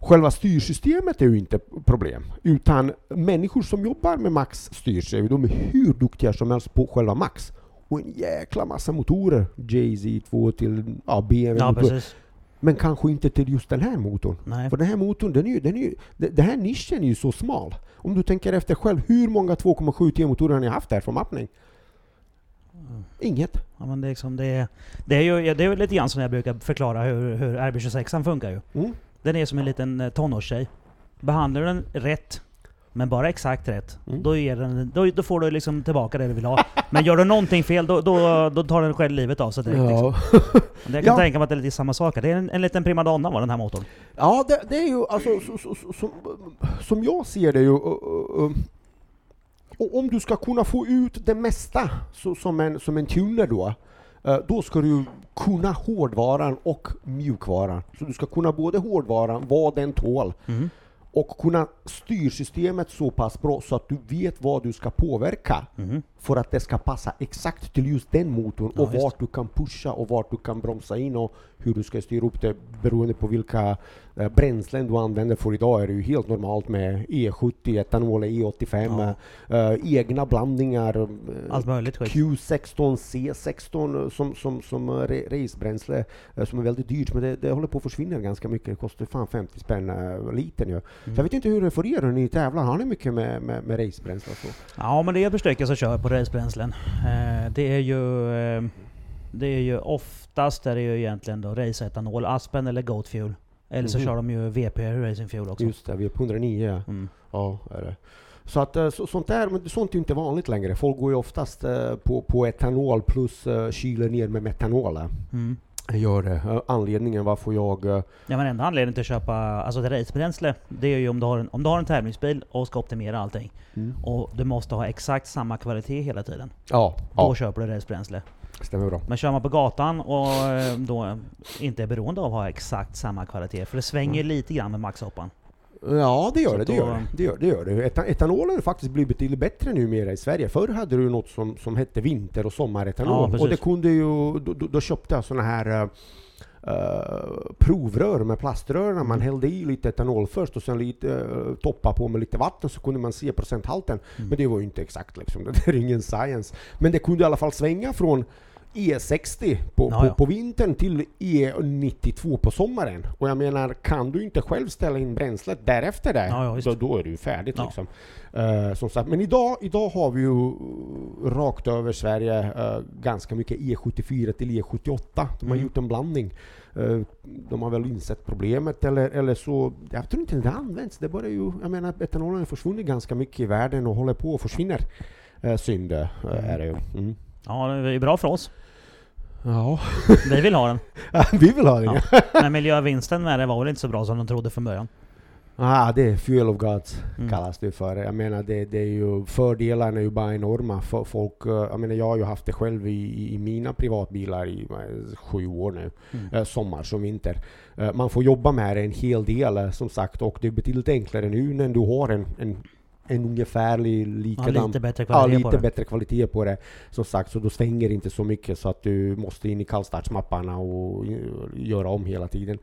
Själva styrsystemet är ju inte problem, utan människor som jobbar med Max styrsystem, de är hur duktiga som helst på själva Max och en jäkla massa motorer. JZ2 till ja, BMW. Ja, men kanske inte till just den här motorn. Nej. För den här motorn, den är ju, den är ju, den här nischen är ju så smal. Om du tänker efter själv, hur många 2,7 T-motorer har ni haft här för mappning? Mm. Inget. Ja, men det, är liksom, det, är, det, är ju, det är lite grann som jag brukar förklara hur, hur RB26 funkar ju. Mm. Den är som en liten eh, tonårstjej. Behandlar du den rätt men bara exakt rätt. Mm. Då, ger den, då, då, får du liksom tillbaka det du vill ha. Men gör du någonting fel, då, då, då tar den själv livet av sig direkt. Ja. Liksom. <laughs> Jag kan ja. tänka mig att det är lite samma sak. Det är en, en liten primadonna var den här motorn. Ja, det, det är ju alltså, så, så, så, som, som jag ser det ju, uh, uh, om du ska kunna få ut det mesta så, som, en, som en tuner då, då ska du kunna hårdvaran och mjukvaran. Så du ska kunna både hårdvaran, vad den tål, mm och kunna styrsystemet så pass bra så att du vet vad du ska påverka mm. för att det ska passa exakt till just den motorn ja, och vart du kan pusha och vart du kan bromsa in och hur du ska styra upp det beroende på vilka eh, bränslen du använder. För idag är det ju helt normalt med E70, etanol, E85, ja. eh, egna blandningar, eh, Allt möjligt Q16, C16 som, som, som racebränsle eh, som är väldigt dyrt, men det, det håller på att försvinna ganska mycket. Det kostar fan 50 spänn eh, litern ju. Mm. Jag vet inte hur det är för er när ni tävlar. Har ni mycket med, med, med racebränsle? Så? Ja, men det är stycken som kör på racebränslen. Eh, det är ju eh, det är ju oftast är det ju egentligen då raceetanol, Aspen eller Goat Fuel. Eller så mm. kör de ju VP Racing Fuel också. Just det, VP 109 ja. Mm. Ja, är det. Så att eh, så, sånt där, men sånt är inte vanligt längre. Folk går ju oftast uh, på, på etanol plus uh, kyler ner med metanol. Mm. Gör det. Anledningen varför jag... Ja men enda anledningen till att köpa alltså racebränsle, det är ju om du har en, om du har en tävlingsbil och ska optimera allting. Mm. Och du måste ha exakt samma kvalitet hela tiden. Ja. Då ja. köper du racebränsle. Stämmer bra. Men kör man på gatan och eh, då inte är beroende av att ha exakt samma kvalitet, för det svänger mm. lite grann med maxhoppan. Ja, det gör det. Det gör det. gör, det, gör det. etanolen har faktiskt blivit betydligt bättre numera i Sverige. Förr hade du något som, som hette vinter och sommaretanol. Ja, och det kunde ju, då, då köpte jag såna här eh, provrör med plaströr när man Mm. hällde i lite etanol först och sen lite, uh, toppa på med lite vatten så kunde man se procenthalten. Mm. Men det var ju inte exakt liksom, <laughs> det är ingen science. Men det kunde i alla fall svänga från E60 på, Ja, på, på vintern till E92 på sommaren. Och jag menar, kan du inte själv ställa in bränslet därefter där, Ja, ja, visst. då, då är det ju färdigt Ja. liksom. Eh, som sagt, men idag, idag har vi ju rakt över Sverige eh, ganska mycket E74 till E78. De har Mm. gjort en blandning. Eh, de har väl insett problemet eller, eller så, jag tror inte det används. Det bara ju, jag menar etanolen har försvunnit ganska mycket i världen och håller på att försvinna. Uh, synd Mm. är det ju. Mm. Ja, det är bra för oss. Ja, <laughs> Vi vill ha den. vi vill ha den Ja. ja. <laughs> Men miljövinsten med det var väl inte så bra som de trodde från början. Ah, det är fuel of gods Mm. kallas det för. Jag menar det, det är ju, fördelarna är ju bara enorma. Folk, eh, jag menar jag har ju haft det själv i, i mina privatbilar i det, sju år nu. Mm. Eh, sommar som vinter. Eh, man får jobba med det en hel del eh, som sagt och det är betydligt enklare nu när du har en, en, en ungefärlig Ja, likadan lite bättre Ja, kvalitet lite på det. bättre kvalitet på det. Som sagt, så då svänger det inte så mycket så att du måste in i kallstartsmapparna och eh, göra om hela tiden.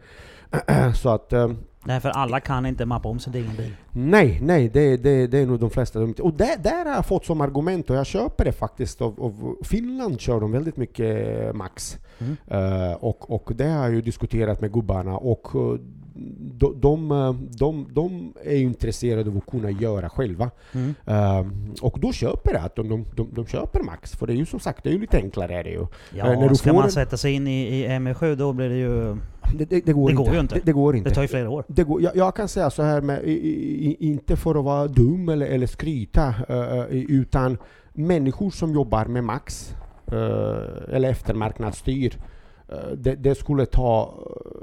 <clears throat> så att eh, Nej, för alla kan inte mappa om sin egen bil. Nej, nej, det, det, det är nog de flesta. inte- Och där, där har jag fått som argument, och jag köper det faktiskt av, av Finland kör de väldigt mycket Max. Mm. Eh, och, och det har jag ju diskuterat med gubbarna och de, de, de, de är intresserade av att kunna göra själva. Mm. Eh, och då köper jag att de, de, de, köper Max, för det är ju som sagt, det är ju lite enklare är det ju. Ja, Eh, när du ska man en- sätta sig in i, i ME7 då blir det ju... Det, det, det går Det inte. går ju inte. Det, det går inte. Det tar ju flera år. Det går, jag, jag kan säga så här med, i, i, inte för att vara dum eller, eller skryta, eh, utan människor som jobbar med Max eh, eller eftermarknadsstyr, eh, det, det skulle ta uh,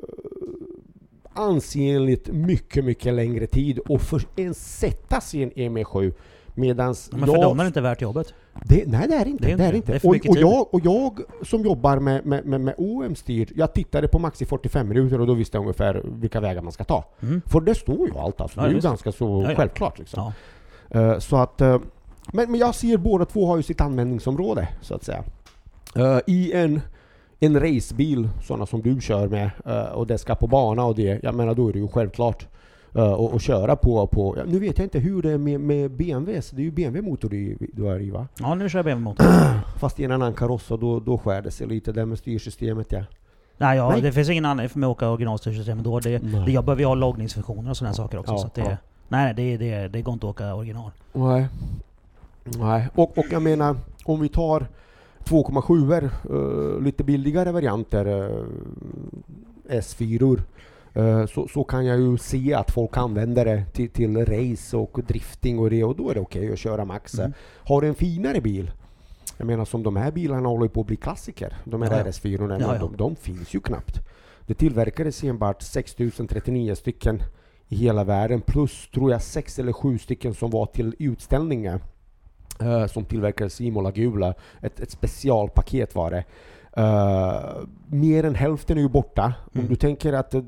ansenligt mycket, mycket längre tid och för ens sätta sig i en EME7 Medans Men för jag... dem är det inte värt jobbet. Det, nej det är inte. Det är Det är inte. Det är och, och, jag, och jag som jobbar med, med, med, med OM-styr, jag tittade på Max i 45 minuter och då visste jag ungefär vilka vägar man ska ta. Mm. För det står ju allt alltså. Ja, det är ju ganska så Ja, ja. självklart liksom. Eh, så att... eh, men, men jag ser båda två har ju sitt användningsområde, så att säga. Eh, I en, en racebil, sådana som du kör med, eh, och det ska på bana och det, jag menar då är det ju självklart uh, att att köra på, på ja, nu vet jag inte hur det är med, med BMWs, det är ju BMW-motor du, du har i va? Ja, nu kör jag BMW-motor. <clears throat> Fast i en annan kaross och då, då skär det sig lite där med styrsystemet ja. Nej, ja, Nej. det finns ingen anledning för mig att åka originalstyrsystemet då. Det, Nej. det, jag behöver ju ha loggningsfunktioner och sådana saker också. Ja, så det, ja. Nej, det, det, det går inte att åka original. Nej. Nej. Och, och jag menar, om vi tar 2,7 uh, lite billigare varianter, uh, S4 uh, så, så kan jag ju se att folk använder det till, till race och drifting och det och då är det okej att köra max. Mm. Har du en finare bil, jag menar som de här bilarna håller på att bli klassiker, de här Ja, ja. RS4, Ja, ja. De, de finns ju knappt. Det tillverkades enbart 6039 stycken i hela världen plus tror jag sex eller sju stycken som var till utställningar eh, som tillverkades i Imola Gula. Ett, ett specialpaket var det. Eh, mer än hälften är ju borta. Om Mm. du tänker att eh,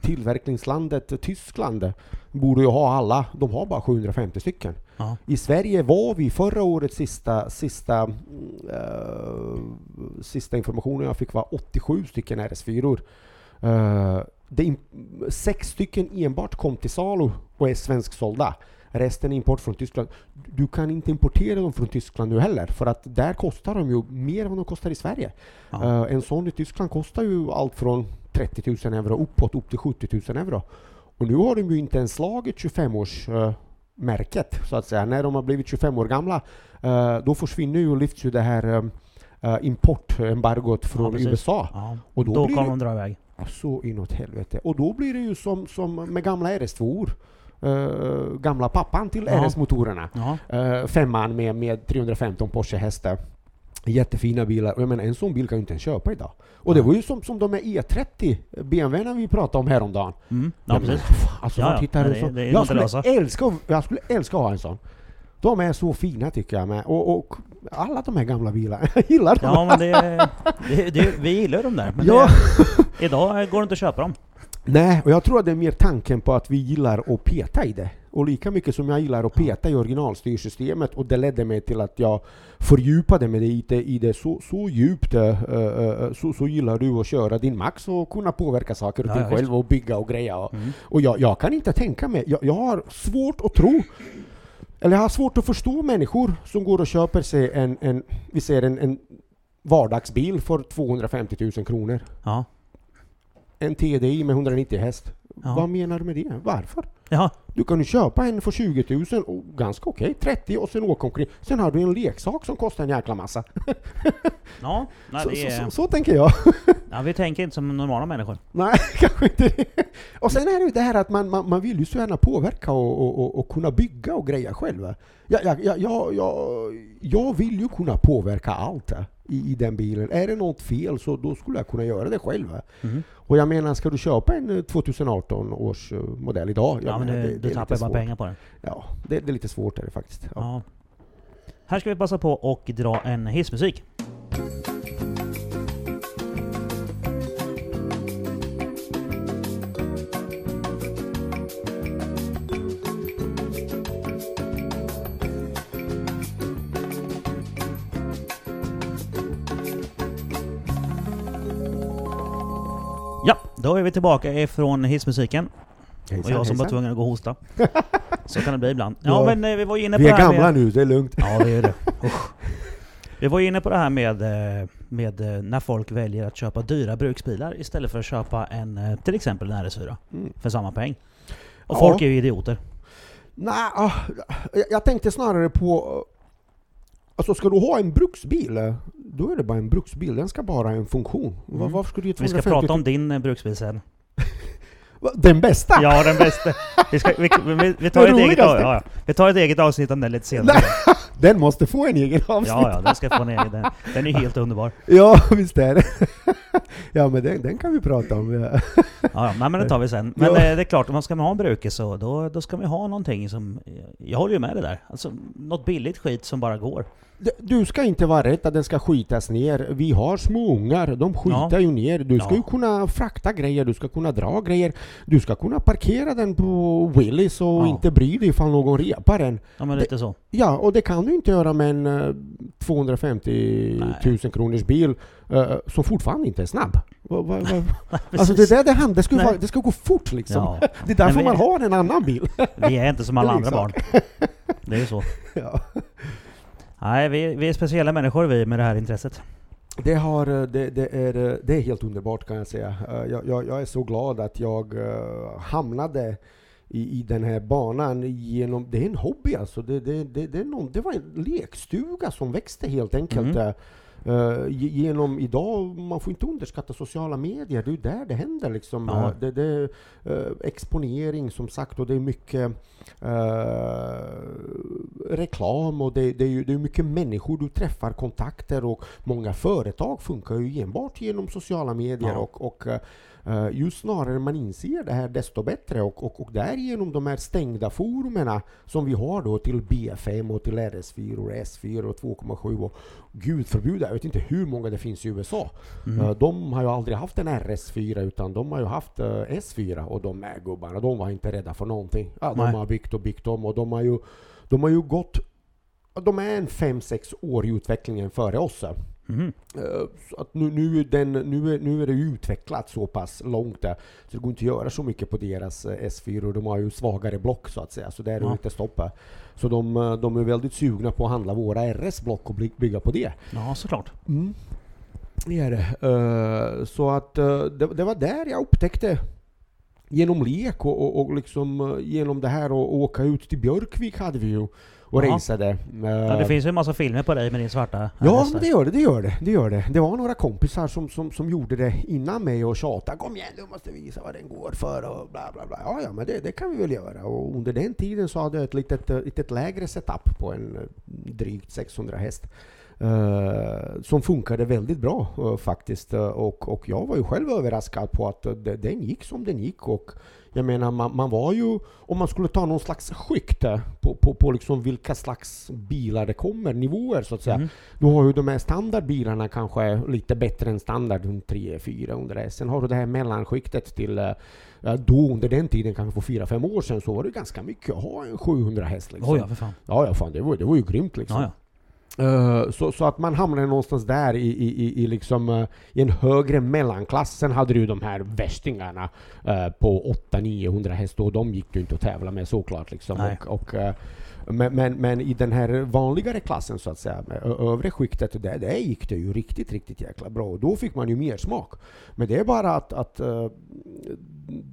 tillverkningslandet Tyskland borde ju ha alla. De har bara 750 stycken. Ja. I Sverige var vi förra årets sista, sista, eh, sista informationen jag fick var 87 stycken RS4. Uh, det sex stycken enbart kom till salu och är svensksålda. Resten är import från Tyskland. Du kan inte importera dem från Tyskland nu heller för att där kostar de ju mer än vad de kostar i Sverige. Ja. Eh, en sån i Tyskland kostar ju allt från 30 000 euro uppåt upp till 70 000 euro. Och nu har de ju inte ens slagit 25-års eh, märket så att säga. När de har blivit 25 år gamla eh, då försvinner ju och lyfts ju det här importembargot från precis. USA. Ja. Och då då kommer de dra iväg. Så inåt helvete. Och då blir det ju som, som med gamla RS2 uh, Gamla pappan till Ja. RS-motorerna. Uh, femman med, med 315 Porsche hästar. Jättefina bilar. Och jag menar, en sån bil kan ju inte ens köpa idag. Och det var ju som, som de med E30 BMWn vi pratade om häromdagen. Mm. Ja, precis. Alltså, Ja, ja. så, det- det jag, skulle lösa. älska, jag skulle älska att ha en sån. De är så fina tycker jag med. Och, och alla de här gamla bilarna. <laughs> Jag gillar dem. Ja, men det, det, det, vi gillar ju dem där. Men Ja. idag går det inte att köpa dem. Nej, och jag tror att det är mer tanken på att vi gillar att peta i det. Och lika mycket som jag gillar att peta i originalstyrsystemet och det ledde mig till att jag fördjupade mig det, i det så, så djupt, uh, så, så gillar du att köra din Max och kunna påverka saker och ting ja, själv och bygga och greja. Och, Mm. och jag, jag kan inte tänka mig, jag, jag har svårt att tro, eller jag har svårt att förstå människor som går och köper sig en, en vi säger en, en vardagsbil för 250 000 kronor. Ja. En TDI med 190 häst. Ja. Vad menar du med det? Varför? Ja. Du kan ju köpa en för 20 000 och ganska okej, 30 och sen åka omkring. Sen har du en leksak som kostar en jäkla massa. <laughs> Ja. Nej, Så, det så, är, så, så tänker jag. <laughs> ja, vi tänker inte som normala människor. Nej, <laughs> kanske inte. Och sen är det ju det här att man, man, man vill ju så gärna påverka och, och, och, och kunna bygga och greja själv. Jag, jag, jag, jag, jag, vill ju kunna påverka allt i, i den bilen. Är det något fel så då skulle jag kunna göra det själv. Mhm. Och jag menar, ska du köpa en eh, 2018 års eh, modell idag? jag Ja, men menar, du, det- du det är tappar bara pengar på det. Ja, det, det är lite svårt är det faktiskt. Ja. Ja. Här ska vi passa på och dra en hissmusik. Då är vi tillbaka ifrån hissmusiken. Och Hejsan, jag som var tvungen att gå och hosta. <laughs> Så kan det bli ibland. Ja, Ja. men eh, vi var inne på Vi det är gamla med... nu, det är lugnt. Ja, det är det. <laughs> Usch. Vi var inne på det här med, eh, med eh, när folk väljer att köpa dyra bruksbilar istället för att köpa en, till exempel en RS4 Mm. för samma peng. Och Ja. folk är ju idioter. Nej, ah, jag tänkte snarare på... Alltså ska du ha en bruksbil, då är det bara en bruksbil. Den ska bara ha en funktion. Mm. Var, varför ska du ge Vi ska 250 prata om din bruksbil sen. <laughs> Den bästa? Ja, den bästa. Vi, ska, vi, vi, vi, tar ett eget, ja, ja. vi tar ett eget avsnitt om den lite senare. <laughs> Den måste få en egen avsnitt. Ja, ja, den ska få en egen. Den, den är <laughs> helt underbar. Ja, visst är det. <laughs> ja, men den, den kan vi prata om. Ja. Ja, nej, men det tar vi sen. Men Ja. eh, det är klart, om man ska ha en bruke så då, då ska vi ha någonting som... Jag håller ju med det där. Alltså, något billigt skit som bara går. Du ska inte vara rädd att den ska skitas ner. Vi har små ungar, de skitar Ja. ju ner. Du ska Ja. ju kunna frakta grejer, du ska kunna dra grejer. Du ska kunna parkera den på Willys och Ja. inte bry dig ifall någon repar den. Ja, men lite så. Ja, och det kan du inte göra med en eh, 250 000 kronors bil eh, som fortfarande inte är snabb. Va, va, va? <laughs> Alltså det där det, hand, det, ska, Nej. vara, det ska gå fort liksom. Ja. <laughs> Det är därför vi- man har en annan bil. <laughs> Vi är inte som alla andra barn. Det är ju så. Nej, vi, vi är speciella människor vi med det här intresset. Det, har, eh, det, det, är, eh, det är helt underbart kan jag säga. Eh, Jag, jag, jag är så glad att jag hamnade i, i den här banan genom... Det är en hobby alltså. Det, det, det, det, är någon, det var en lekstuga som växte helt enkelt. Mm. Ge- genom idag, man får inte underskatta sociala medier, det är ju där det händer liksom. Ja. Eh, Det, det är eh, exponering som sagt och det är mycket reklam och det, det är ju det är mycket människor du träffar, kontakter och många företag funkar ju enbart genom sociala medier Ja. och, och eh, ju snarare man inser det här desto bättre och, och, och därigenom de här stängda forumerna som vi har då till B5 och till RS4 och S4 och 2,7 och gud förbjude, jag vet inte hur många det finns i USA. Mm. Eh, De har ju aldrig haft en RS4 utan de har ju haft eh, S4 och de är gubbarna, de var inte rädda för någonting. Ja, de Nej. har byggt och byggt om och de har ju, de har ju gått de är en 5-6 år i utvecklingen före oss. Eh, Så att nu, nu, den, nu, nu är det utvecklat så pass långt där, så det går inte att göra så mycket på deras eh, S4 och de har ju svagare block så att säga, så där är det Ja. inte stopp här. Så de, eh, de är väldigt sugna på att handla våra RS-block och bygga på det. Ja, såklart. Mm. Det är det. Så att det, det var där jag upptäckte genom lek och, och, och liksom genom det här och åka ut till Björkvik hade vi ju och Jaha. raceade. Ja, Eh, det finns ju en massa filmer på dig med din svarta Ja, det gör det, det gör det, det gör det. Det var några kompisar som, som, som gjorde det innan mig och tjatade Kom igen, du måste visa vad den går för och bla bla bla. Ja, ja, men det, det kan vi väl göra. Och under den tiden så hade jag ett litet, eh, litet lägre setup på en eh, drygt 600 häst. eh, som funkade väldigt bra eh, faktiskt. Eh, och, och jag var ju själv överraskad på att den gick som den gick. Och jag menar, man, man var ju, om man skulle ta någon slags skikt på, på, på liksom vilka slags bilar det kommer, nivåer så att säga. Mm. Då har ju de här standardbilarna kanske lite bättre än standard 3, 400 det. Sen har du det här mellanskiktet till eh, då under den tiden, kanske för 4-5 år sedan, så var det ganska mycket att ha en 700 häst liksom. Oj, ja, för fan. Ja, ja, fan, det var, det var ju grymt liksom. Ja, ja. Eh, så, så att man hamnade någonstans där i, i, i, liksom, eh, i en högre mellanklass. Sen hade du de här värstingarna eh, på 800-900 häst och de gick ju inte att tävla med såklart. Liksom. Nej. Och, och, men, men, men i den här vanligare klassen så att säga, övre skiktet, där, där gick det ju riktigt, riktigt jäkla bra. Och då fick man ju mer smak. Men det är bara att, att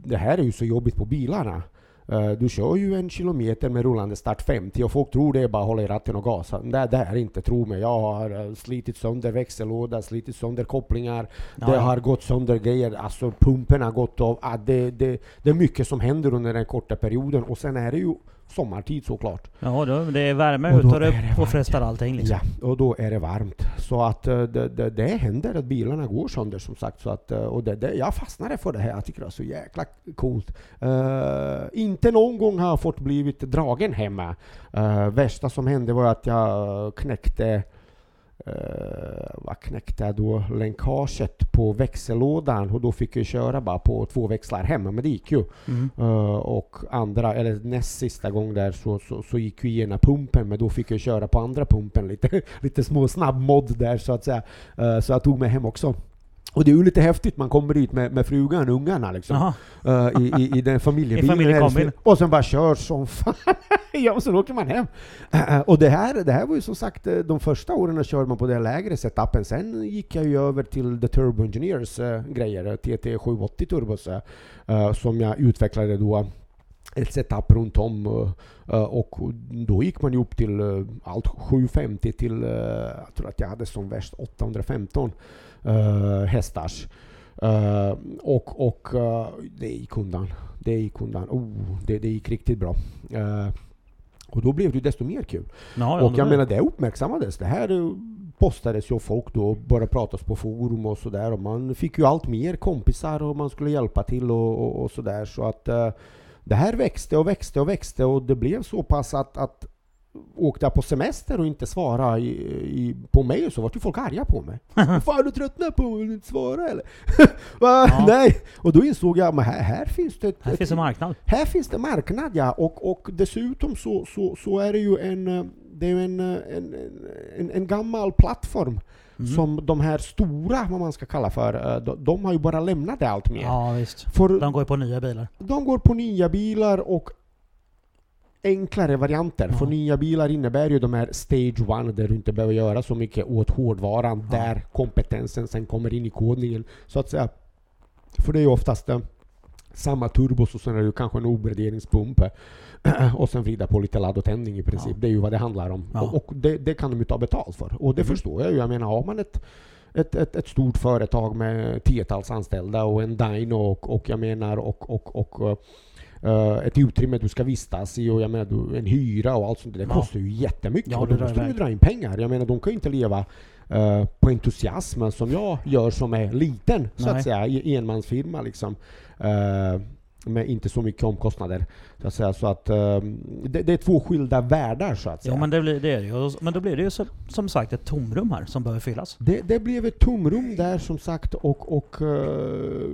det här är ju så jobbigt på bilarna. Eh, Du kör ju en kilometer med rullande start 50 och folk tror det är bara att hålla i ratten och gasa. Det, det är inte, tro mig. Jag har eh, slitit sönder växellåda, slitit sönder kopplingar. Ja, det ja. har gått sönder grejer. Alltså pumpen har gått av. Ah, det, det, det är mycket som händer under den korta perioden. Och sen är det ju sommartid såklart. Ja, då, det är värme Och och är det varmt. påfrestar allting liksom. Ja, och då är det varmt. Så att eh, det, det, det händer att bilarna går sönder som sagt. Så att, eh, och det, det, jag fastnade för det här. Jag tycker det är så jäkla coolt. Eh, inte någon gång har jag fått blivit dragen hemma. Uh, värsta som hände var att jag knäckte Uh, vad knäckte jag då? Länkaget på växellådan och då fick jag köra bara på två växlar hemma, men det gick ju. Mm. Uh, och andra, eller näst sista gång där så, så, så gick ju ena pumpen men då fick jag köra på andra pumpen lite, <laughs> lite små snabbmod där så att säga. Uh, så jag tog mig hem också. Och det är ju lite häftigt, man kommer dit med, med frugan och ungarna liksom. Uh, i, i, I den familjebilen. Och sen bara kör som fan. <laughs> ja, och sen åker man hem. Uh, och det här, det här var ju som sagt, de första åren körde man på den lägre setupen. Sen gick jag ju över till The Turbo Engineers uh, grejer, TT780 turbos, uh, som jag utvecklade då ett setup runt om och då gick man ju upp till allt 750 till, jag tror att jag hade som värst 815 uh, hästars. Uh, och och uh, det gick undan. Det gick undan. Oh, det, det gick riktigt bra. Uh, och då blev det desto mer kul. Ja, ja, och jag menar det uppmärksammades. Det här postades ju folk då, började pratas på forum och sådär. Och man fick ju allt mer kompisar och man skulle hjälpa till och, och, och sådär. Så att det här växte och växte och växte och det blev så pass att, att åkte jag på semester och inte svara i, i, på mig så var ju folk arga på mig. <laughs> Fan du tröttnar på mig, inte svara eller? <laughs> Ja. Nej! Och då insåg jag, men här, här finns det ett, Här finns en marknad. här finns det marknad ja, och, och dessutom så, så, så är det ju en, eh, det är en, eh, en, en, en gammal plattform Mm. som de här stora, vad man ska kalla för, eh, de, de har ju bara lämnat det allt mer. Ja, visst. För De går ju på nya bilar. de går på nya bilar och enklare varianter. Ja. För nya bilar innebär ju de här Stage 1 där du inte behöver göra så mycket åt hårdvaran, Ja. där kompetensen sen kommer in i kodningen. Så att säga. För det är ju oftast eh, samma turbos och sen är det ju kanske en oberderingspump eh, <clears throat> och sen vrida på lite ladd och tändning i princip. Ja. Det är ju vad det handlar om. Ja. Och, och det, det kan de ju ta betalt för. Och det Mhm. förstår jag ju. Jag menar, har man ett ett, ett, ett stort företag med tiotals anställda och en dyno och, och jag menar och, och, och eh, ett utrymme du ska vistas i och jag menar du, en hyra och allt sånt. Det Ja. kostar ju jättemycket Ja, och då måste iväg. dra in pengar. Jag menar de kan ju inte leva eh, på entusiasmen som jag gör som är liten så Nej. att säga, i enmansfirma liksom. Eh, med inte så mycket omkostnader. Så att, säga. Så att eh, det, det är två skilda världar så att säga. Jo men det, blir, det är det Men då blir det ju som, som sagt ett tomrum här som behöver fyllas. Det, det blev ett tomrum där som sagt och, och eh,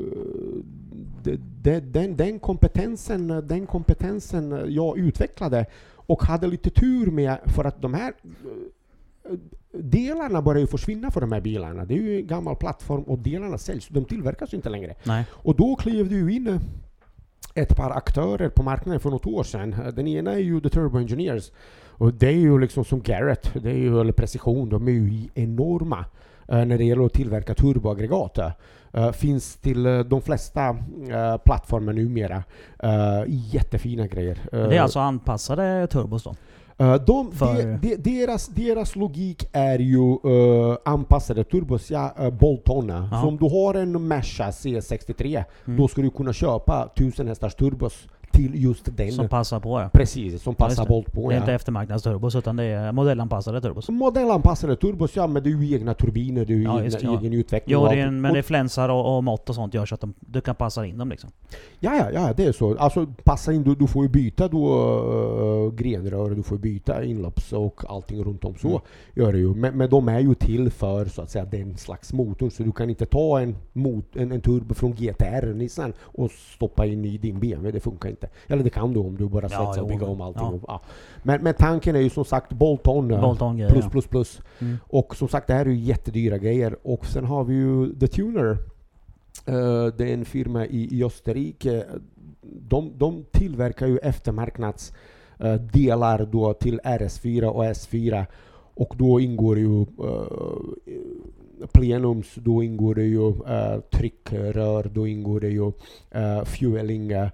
det, den, den, kompetensen, den kompetensen jag utvecklade och hade lite tur med för att de här eh, delarna börjar ju försvinna för de här bilarna. Det är ju en gammal plattform och delarna säljs. De tillverkas ju inte längre. Nej. Och då klev ju in eh, ett par aktörer på marknaden för något år sedan. Den ena är ju The Turbo Engineers. Och det är ju liksom som Garrett, det är ju, eller Precision, de är ju enorma eh, när det gäller att tillverka turboaggregat. Eh, finns till eh, de flesta uh, plattformar numera. Uh, jättefina grejer. Det är alltså anpassade turbos då? Eh, de, de, de, deras, deras logik är ju eh, anpassade turbos, ja, uh, Boltona. Ja. Så om du har en Merca C63, Mm. då ska du kunna köpa 1000 hästars turbos till just den. Som passar på det. Precis, som passar det. Bolt på. Det är ja. inte eftermarknadsturbos utan det är modellanpassade turbos. Modellanpassade turbos, ja men det är ju egna turbiner, det är ju Ja, egna, ja. egen utveckling. Jo, det är en, men det är flänsar och, och mått och sånt gör så att de, du kan passa in dem liksom. Ja, ja, ja, det är så. Alltså passa in, du, du får ju byta då uh, grenrör, du får byta inlopps och allting runt om så Mm. gör det ju. Men, men de är ju till för så att säga den slags motorn, så du kan inte ta en, mot, en, en turbo från GTR Nissan och stoppa in i din BMW, det funkar inte. Eller det kan du om du bara Ja, svetsar och jo, bygger om allting. ja. Och, ja. Men, men tanken är ju som sagt Bolt-on. eh, Bolt-on plus, ja. plus, plus. Mm. Och som sagt, det här är ju jättedyra grejer. Och sen har vi ju The Tuner. Eh, det är en firma i, i Österrike. De, de tillverkar ju eftermarknads eh, delar då till RS4 och S4. Och då ingår ju eh, plenums, då ingår det ju eh, tryckrör, då ingår det ju eh, fueling. eh,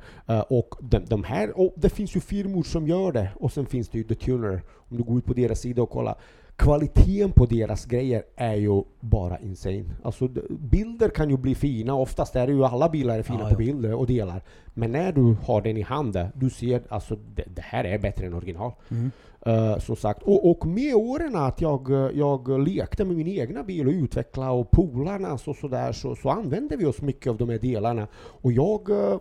och de, de här, och det finns ju firmor som gör det. Och sen finns det ju The Tuner. Om du går ut på deras sida och kollar. Kvaliteten på deras grejer är ju bara insane. Alltså bilder kan ju bli fina, oftast är det ju alla bilar är fina Ja, på ja. bilder och delar. Men när du har den i handen, du ser alltså det, det här är bättre än original. Mm. Uh, som sagt. Och, och med åren att jag, eh, jag lekte med min egna bil och utvecklade och polarna och sådär så, så använde vi oss mycket av de här delarna. Och jag eh,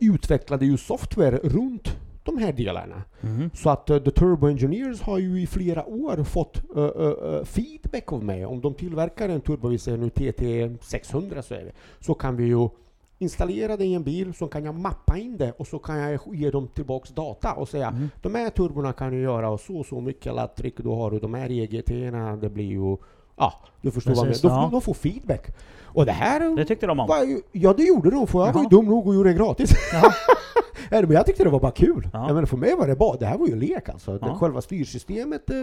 utvecklade ju software runt de här delarna. Mm. Så att eh, The Turbo Engineers har ju i flera år fått eh, eh, eh, feedback av mig. Om de tillverkar en turbo, vi säger nu TT 600 så är det, så kan vi ju installera det i en bil, så kan jag mappa in det och så kan jag ge dem tillbaks data och säga Mm. de här turborna kan du göra och så och så mycket laddtryck, då har du de här EGT-erna, det blir ju Ja, du förstår vad jag Precis, menar. De, ja. de får feedback. Och det här Det tyckte de om. var ju, Ja, det gjorde de, för jag var ju dum nog och gjorde det gratis. <laughs> <laughs> Men jag tyckte det var bara kul. Ja. Menar, för mig var det bara, det här var ju lek alltså. Det, Ja. själva styrsystemet eh,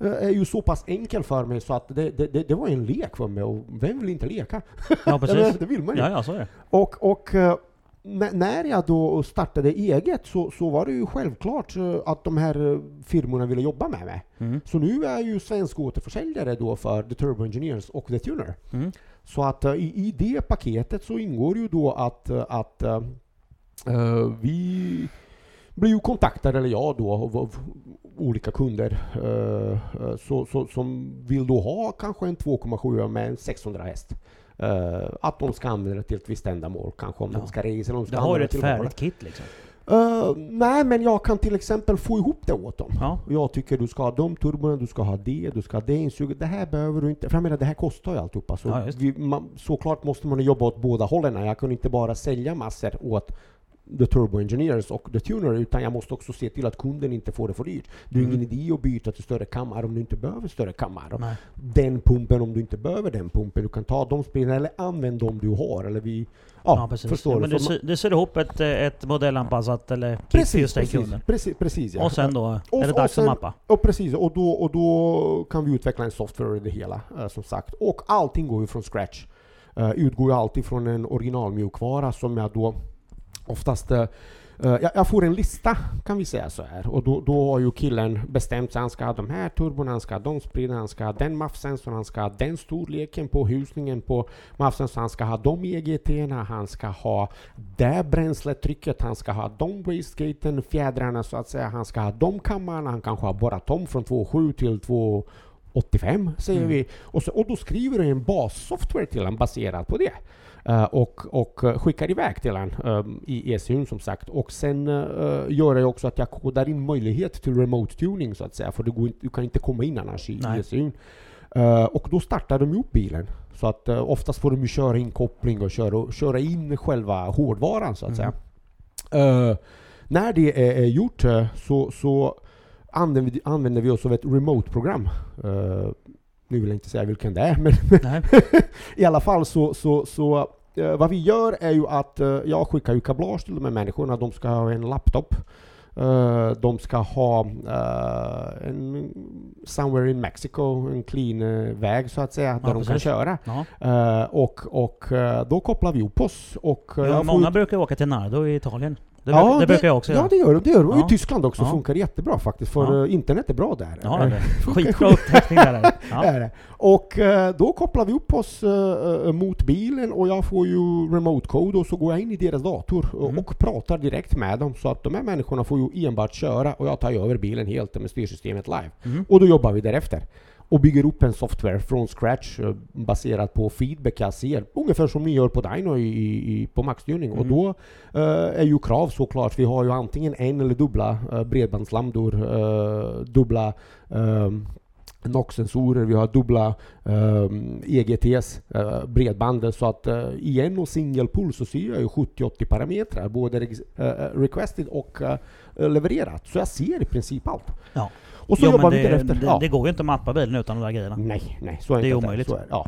eh, är ju så pass enkel för mig så att det, det, det, det var en lek för mig och vem vill inte leka? Ja <laughs> precis. det vill man ju. Ja, ja så är det. Och, och eh, när jag då startade eget så, så var det ju självklart eh, att de här eh, firmorna ville jobba med mig. Mm. Så nu är jag ju svensk återförsäljare då för The Turbo Engineers och The Tuner. Mm. Så att eh, i, i det paketet så ingår ju då att, att eh, vi blir ju kontaktade, eller jag då, av, av olika kunder eh, så, så, som vill då ha kanske en 2,7 med en 600 häst. Eh, att de ska använda det till ett visst ändamål, kanske om Ja. de ska resa de Du ska har ju ett det färdigt kit liksom. Eh, nej, men jag kan till exempel få ihop det åt dem. Ja. Jag tycker du ska ha de turborna, du ska ha det, du ska ha det insuget. Det här behöver du inte. För jag menar, det här kostar ju alltihopa. Så Ja, det. vi, man, såklart måste man jobba åt båda hållen. Jag kan inte bara sälja massor åt The Turbo Engineers och The Tuner, utan jag måste också se till att kunden inte får det för dyrt. Det är Mm. ingen idé att byta till större kammare om du inte behöver större kammare. Nej. Den pumpen om du inte behöver den pumpen. Du kan ta de spelen eller använd de du har. Eller vi, ja, Ja, precis. förstår ja, du? men du, sy- du syr ihop ett, ett modellanpassat eller Precis, just den precis, kunden. precis, precis ja. Och sen då Och- är det dags sen- att mappa. Och precis, och då, och då kan vi utveckla en software i det hela, eh, som sagt. Och allting går ju från scratch. Uh, utgår ju alltid från en originalmjukvara som jag då oftast eh, jag, jag får en lista, kan vi säga så här. Och då, då har ju killen bestämt sig. Han ska ha de här turborna, han ska ha de spridarna, han ska ha den MAF-sensorn, han ska ha den storleken på husningen på MAF-sensorn, han ska ha de EGT-erna, han ska ha det bränsletrycket, han ska ha de wastegaten, fjädrarna så att säga, han ska ha de kammarna, han kanske har borrat om från 2.7 till 2.85 säger Mm. vi. Och, så, och då skriver du en bassoftware till honom baserat på det. Eh, och, och eh, skickar iväg till honom um, i ECUn som sagt. Och sen gör det också att jag kodar in möjlighet till remote tuning så att säga. För går du kan inte komma in annars i Nej. ECUn. Uh, och då startar de upp bilen. Så att uh, oftast får de ju köra in koppling och köra, köra in själva hårdvaran så att Mm. säga. Uh, när det är, är gjort eh, så, så använder, vi, använder vi oss av ett remote-program. Uh, nu vill jag inte säga vilken det är, men <laughs> i alla fall så, så, så eh, vad vi gör är ju att eh, jag skickar ju kablage till de här människorna. De ska ha en laptop. Eh, de ska ha eh, en somewhere in Mexico, en clean eh, väg så att säga, där Ja, de kan precis. köra. Ja. Och och då kopplar vi upp oss. Och, Ja, många ut- brukar åka till Nardo i Italien Det, brukar- det brukar jag också Ja, göra. det gör de. Det gör de. Och Ja. I Tyskland också Ja. funkar det jättebra faktiskt, för Ja. eh, internet är bra där. Ja, det är <laughs> skitbra upptäckning där. <laughs> är det. Ja. är det. Och eh, då kopplar vi upp oss eh, mot bilen och jag får ju remote code och så går jag in i deras dator och, Mm. och pratar direkt med dem så att de här människorna får ju enbart köra och jag tar över bilen helt med styrsystemet live. Mm. Och då jobbar vi därefter. Och bygger upp en software från scratch eh, baserat på feedback jag ser. Ungefär som ni gör på Dino i, i, på maxstyrning. Och Mm. då eh, är ju krav såklart. Vi har ju antingen en eller dubbla uh, bredbandslambdor, eh, dubbla um, NOx-sensorer, vi har dubbla um, EGTs, uh, bredbandet. Så att uh, i en och single pull så ser jag ju 70-80 parametrar, både eh, requested och levererat. Så jag ser i princip allt. Ja. Och så Jo, jobbar vi det, därefter. det, ja. det går ju inte att mappa bilen utan de där grejerna. Nej, nej, så Det är omöjligt. Så är, ja.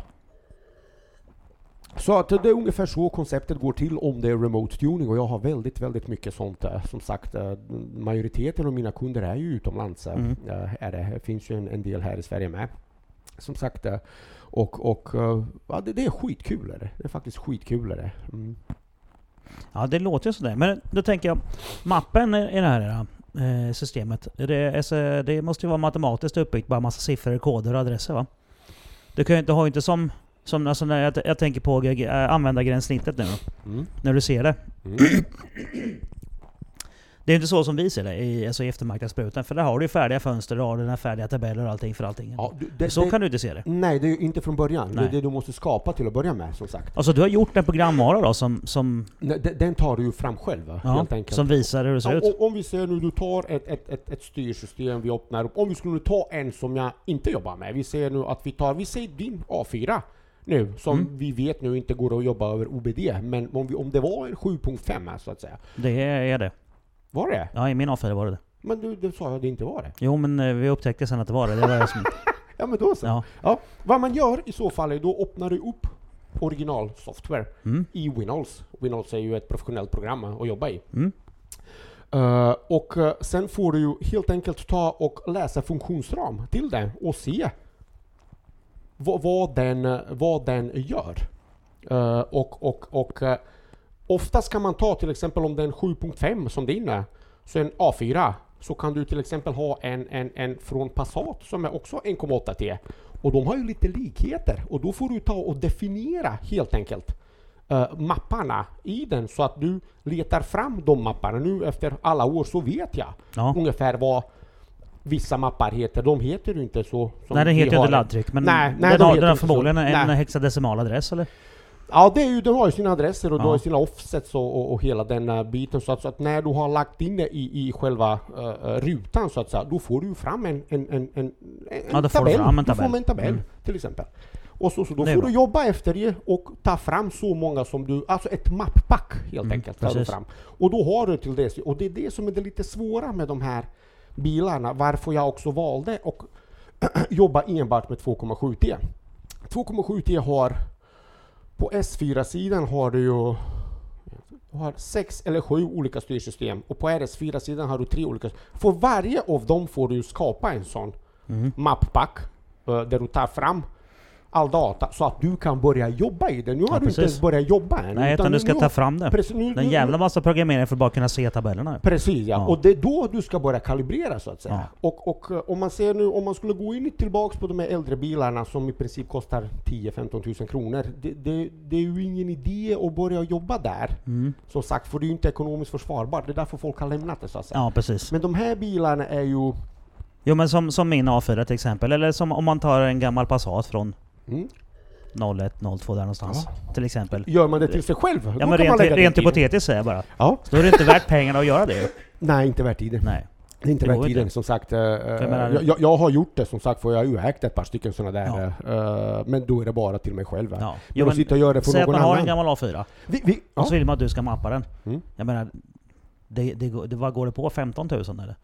Så att det är ungefär så konceptet går till om det är remote tuning och jag har väldigt, väldigt mycket sånt. eh, Som sagt, eh, majoriteten av mina kunder är ju utomlands. eh, Mm. Är det. det finns ju en, en del här i Sverige med. Som sagt, och, och ja, det, det är skitkul. Är det. det är faktiskt skitkul. Är det. Mm. Ja, det låter ju sådär. Men då tänker jag, mappen i det här eh, systemet, det, alltså, det måste ju vara matematiskt uppbyggt, bara massa siffror, koder och adresser va? Du kan ju inte ha inte som, som alltså när jag, jag tänker på äh, användargränssnittet nu då, Mm. när du ser det. Mm. Det är inte så som vi ser det i, alltså i eftermarknadsbruten, för där har du färdiga fönster, raderna, färdiga tabeller och allting för allting. Ja, det, så det, kan du inte se det. Nej, det är ju inte från början. Det Nej. är det du måste skapa till att börja med, som sagt. Alltså du har gjort en programvara då som, som, Nej, de- Den tar du ju fram själv, va, ja, helt enkelt. som visar hur det ser Ja, ut. om vi ser nu, du tar ett, ett, ett, ett styrsystem, vi öppnar upp. Om vi skulle ta en som jag inte jobbar med. Vi ser nu att vi tar, vi säger din A4 nu, som Mm. vi vet nu inte går att jobba över OBD. Men om, vi, om det var en 7.5 här, så att säga. Det är det. Var det? Ja, i min A4 var det det. Men du, du sa ju att det inte var det. Jo men eh, vi upptäckte sen att det var det. Det var jag som... <laughs> Ja men då så. Ja. Ja, vad man gör i så fall är då öppnar du upp originalsoftware Mm. i Windows. Windows är ju ett professionellt program att jobba i. Mm. Eh, och eh, sen får du ju helt enkelt ta och läsa funktionsram till den och se vad, vad, den, eh, vad den gör. Eh, och och, och uh, oftast kan man ta till exempel om det är en 7.5 som din är, så en A4, så kan du till exempel ha en, en, en från Passat som är också 1,8 T. Och de har ju lite likheter och då får du ta och definiera helt enkelt eh, mapparna i den så att du letar fram de mapparna. Nu efter alla år så vet jag Ja. ungefär vad vissa mappar heter. De heter ju inte så som Nej den heter ju inte laddtryck men Nej, nej, den, de har, den har inte så. förmodligen en Nej. hexadecimal adress eller? Ja, det är ju, de har ju sina adresser och Ja. har ju sina offsets och, och, och hela den uh, biten. Så att, så att när du har lagt in det i, i själva uh, rutan så att säga, då får du fram en, en, en, en, en Ja, då får du tabell. fram en Du får tabell. en tabell Mm. till exempel. Och så, så då får bra. du jobba efter det och ta fram så många som du, alltså ett mapppack helt Mm, enkelt. Tar du fram. Och då har du till det, och det är det som är det lite svåra med de här bilarna, varför jag också valde att <clears throat> jobba enbart med 2,7T. 2,7T har på S4-sidan har du ju du har sex eller sju olika styrsystem och på RS4-sidan har du tre olika. För varje av dem får du skapa en sån Mm. mapppack eh, där du tar fram all data så att du kan börja jobba i det. Nu har Ja, du inte precis. ens börjat jobba än. Nej utan nu- du ska nu- ta fram det. Precis, nu, en jävla massa programmering för att bara kunna se tabellerna. Precis ja. Ja. och det är då du ska börja kalibrera så att säga. Ja. Och, och eh, om man ser nu, om man skulle gå in tillbaks på de här äldre bilarna som i princip kostar 10-15 tusen kronor. Det, det, det är ju ingen idé att börja jobba där. Mm. Som sagt, för det är ju inte ekonomiskt försvarbart. Det är därför folk har lämnat det så att säga. Ja precis. Men de här bilarna är ju... Jo men som, som min A4 till exempel, eller som om man tar en gammal Passat från Mm, 01, 02 där någonstans. Till exempel. gör man det till sig själv, Ja men rent, man rent hypotetiskt säger jag bara. Ja. Då är det inte värt pengarna att göra det. Nej, inte värt tiden. Nej. Det är inte värt tiden som sagt. eh, jag jag, har gjort det som sagt, för jag har ju ägt ett par stycken sådana där. eh, men då är det bara till mig själv. Ja. Men Jo, att sitta och göra det för säg att någon man har annan. en gammal A4 Vi, vi, ja. och så vill man att du ska mappa den. Mm. Jag menar, det, det, går- det, vad går det på? 15 000 eller?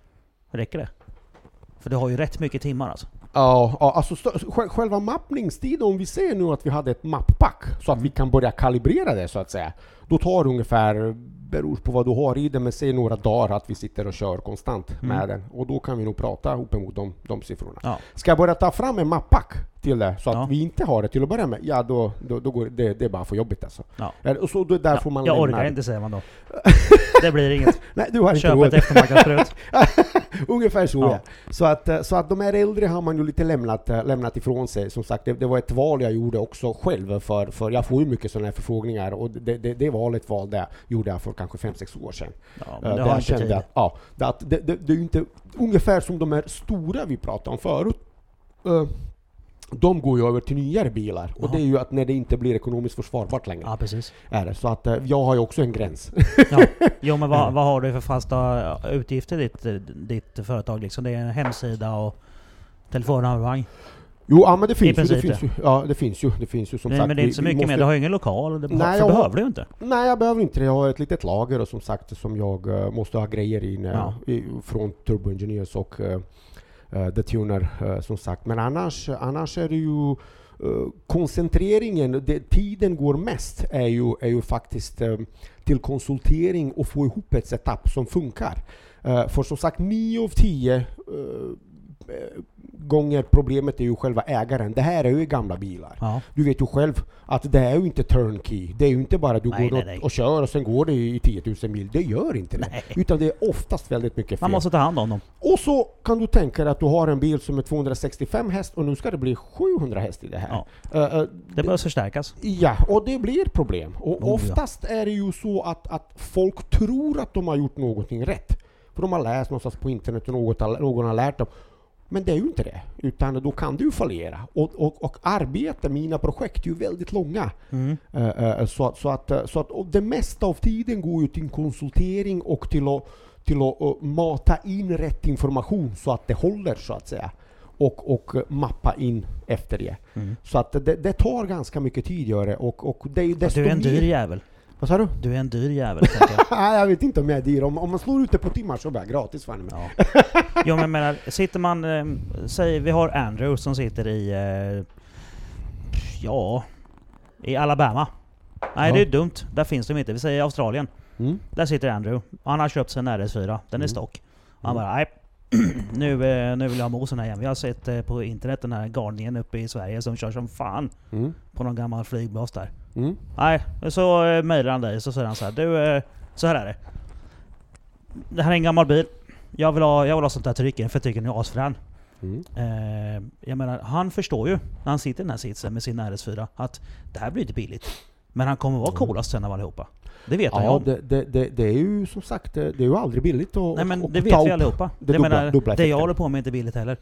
Räcker det? För du har ju rätt mycket timmar alltså. Ja, ja alltså själva mappningstiden, om vi ser nu att vi hade ett mapppack så att vi kan börja kalibrera det så att säga. Då tar det ungefär, beror på vad du har i det, men säg några dagar att vi sitter och kör konstant Mm. med den. Och då kan vi nog prata uppemot de, de siffrorna. Ja. Ska jag börja ta fram en mapppack till det, så att Ja. vi inte har det till att börja med, ja då, då, då går det, det är bara för jobbigt alltså. Ja. Eh, Och så då, där får man jag orkar inte säger man då. <laughs> Det blir inget. Nej, du har inte Köp råd. ett eftermarknadsbröt. <laughs> Ungefär så Ja. ja. Så att, eh, så att de här äldre har man ju lite lämnat, eh, lämnat ifrån sig. Som sagt, det, det var ett val jag gjorde också själv, för, för jag får ju mycket sådana här förfrågningar och det, det, det valet valde jag, gjorde jag för kanske 5-6 år sedan. Ja, Eh, där har jag kände att, ja, att det, det, det är inte ungefär som de här stora vi pratade om förut. Eh, de går ju över till nyare bilar och Jaha. det är ju att när det inte blir ekonomiskt försvarbart längre. Ja, precis. Är det. Så att eh, jag har ju också en gräns. Ja. <laughs> Jo men vad, vad har du för fasta utgifter i ditt, ditt företag liksom? Det är en hemsida och telefonabonnemang. Jo, ja, men det finns, ju, det finns ju. Ja, det finns ju. Det finns ju som Nej, sagt. men det är inte så mycket måste- mer. Du har ju ingen lokal. Det Nej, jag behöver du inte. Nej, jag behöver inte det. Jag har ett litet lager och som sagt som jag eh, måste ha grejer i, när, Ja. i från Turbo Engineers och uh, The Tuner som sagt. Men annars, annars är det ju koncentreringen, det, tiden går mest är ju, är ju faktiskt till konsultering och få ihop ett setup som funkar. För som sagt, 9 av 10 eh, gånger problemet är ju själva ägaren. Det här är ju gamla bilar. Ja. Du vet ju själv att det är ju inte turnkey. Det är ju inte bara du Nej, går nej, och, nej. och kör och sen går det i 10 000 mil. Det gör inte det. Utan det är oftast väldigt mycket fel. Man måste ta hand om dem. Och så kan du tänka dig att du har en bil som är 265 häst och nu ska det bli 700 häst i det här. Ja. Eh, eh, Det behöver förstärkas. Ja, och det blir problem. Och Oh, ja. oftast är det ju så att, att folk tror att de har gjort någonting rätt. För de har läst någonstans på internet och något, någon har lärt dem. Men det är ju inte det. Utan då kan ju fallera. Och, och, och arbete, mina projekt, är ju väldigt långa. Mm. Eh, eh, så, att- så att, eh, så att och det mesta av tiden går ju till konsultering och till att, till att mata in rätt information så att det håller så att säga. Och, och mappa in efter det. Mm. Så att det, det tar ganska mycket tid gör det och, och det är ju desto Du är en dyr jävel. Vad sa du? Du är en dyr jävel jag. <laughs> Jag vet inte om jag är dyr. Om, om man slår ut det på timmar så blir jag gratis fan. Ja. Jo men menar, sitter man... Eh, säg vi har Andrew som sitter i... Eh, ja... I Alabama. Nej Ja. det är dumt. Där finns de inte. Vi säger Australien. Mm. Där sitter Andrew. Han har köpt sig en RS4. Den är Mm. stock. Han Mm. bara nej. <clears throat> nu, eh, nu vill jag ha mosen här igen. Vi har sett eh, på internet den här galningen uppe i Sverige som kör som fan Mm. på någon gammal flygbas där. Mm. Nej, så eh, mejlar han dig så säger han så här. Du, eh, så här är det. Det här är en gammal bil. Jag vill ha, jag vill ha sånt där tryck i den för tycker den är asfrän. Mm. Eh, jag menar, han förstår ju när han sitter i den här sitsen med sin RS4 att det här blir inte billigt. Men han kommer vara coolast sen av allihopa. Det vet ju Ja, om. det, det, det, det är ju som sagt, det, är ju aldrig billigt att Nej men att det vet vi allihopa. det jag dubbla- menar, dubbla det jag håller på med är inte billigt heller.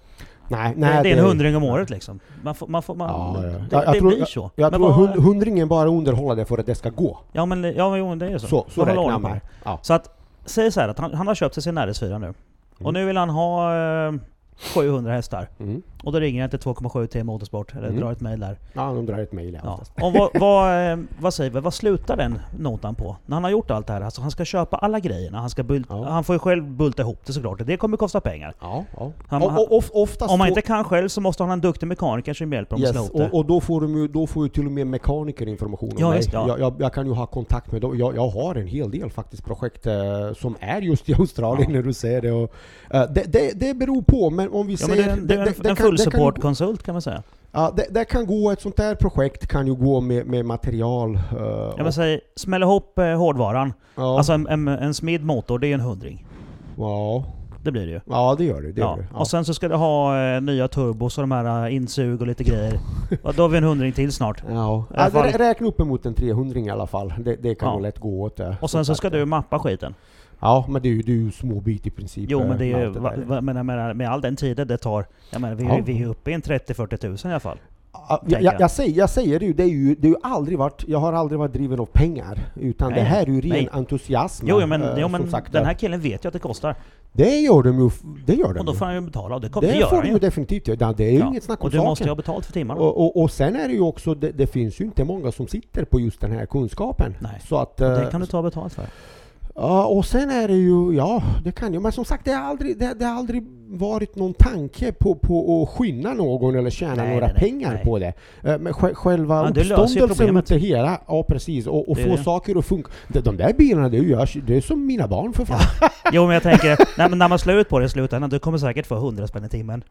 Nej, Det, nej, det är en hundring om året liksom. Man får, man får, man, Ja, ja. Det, Jag- jag det tror- blir så. Jag Men tror vad- hund, hundringen bara underhåller det för att det ska gå. Ja men ja, jo, det är så. Så, Man så får hålla räknar jag det. Ja. Så att, säg så här att han, han har köpt sig sin RS4 nu. Och Mm. nu vill han ha eh, 700 hästar. Mm. Och då ringer jag till 2,7 T Motorsport, eller Mm. drar ett mail där. Ja, de drar ett mejl Ja. oftast. Och vad, vad, <laughs> eh, vad säger vi, vad slutar den notan på? När han har gjort allt det här, alltså han ska köpa alla grejerna, han, ska bult, Ja. han får ju själv bulta ihop det såklart, det kommer kosta pengar. Ja, ja. Han- och, och, oftast Om han inte kan själv så måste han ha en duktig mekaniker som hjälper honom att slå Yes, ihop det. och, och då får, ju, då får ju till och med mekaniker information om Ja, mig. just, ja. Jag, jag, jag kan ju ha kontakt med dem. Jag, jag har en hel del faktiskt projekt eh, som är just i Australien Ja. när du säger det. Och, eh, det, det. Det beror på, men om vi Ja, men säger... det är en, det en, det en kan- full det support-konsult kan man säga. Ja, det, det kan gå, ett sånt där projekt kan ju gå med, med material. Jag och- vill säga, smäll ihop eh, hårdvaran. ja, Alltså en, en, en smidd motor, det är en hundring. ja, Det blir det ju. ja, det gör det. det, Ja. gör det. Ja. Och sen så ska du ha eh, nya turbos och de här eh, insug och lite grejer. <laughs> och då har vi en hundring till snart. Ja, ja rä- räkna upp emot en 300 i alla fall. Det, det kan Ja. nog lätt gå åt det. Och sen så ska du mappa skiten. Ja, men det är ju, det är ju småbit i princip. Jo eh, men det är ju, det va, va, men jag menar, med all den tiden det tar. Jag menar vi, Ja. vi är uppe i en 30-40 tusen i alla fall. Ja, jag, jag, jag. säger, jag säger det ju, det är ju, det är ju aldrig varit, jag har aldrig varit driven av pengar. Utan Nej, det här är ju ren nej. entusiasm. Jo, men, eh, jo, men sagt, den eh, här killen vet ju att det kostar. Det gör de ju, det gör de Och då får han ju betala och det, kommer, det, Det gör får han de ju definitivt göra. Det är ju Ja. inget snack om Och du saken. måste ju ha betalt för timmarna. och, och, och sen är det ju också, det, det finns ju inte många som sitter på just den här kunskapen. Nej. Så att, Och eh, det kan du ta betalt för. Ja, och sen är det ju, ja det kan ju, men som sagt det har aldrig, det, det har aldrig varit någon tanke på, på att skinna någon eller tjäna Nej, några nej, pengar nej. på det. Eh, Men sj- själva Ja, uppståndelsen mot det hela, ja precis, och, och Det få saker att funka. De, de där bilarna, det är, ju, det är som mina barn för fan. Jo men jag tänker, nej, men när man slår ut på det i slutändan, du kommer säkert få 100 spänn i timmen.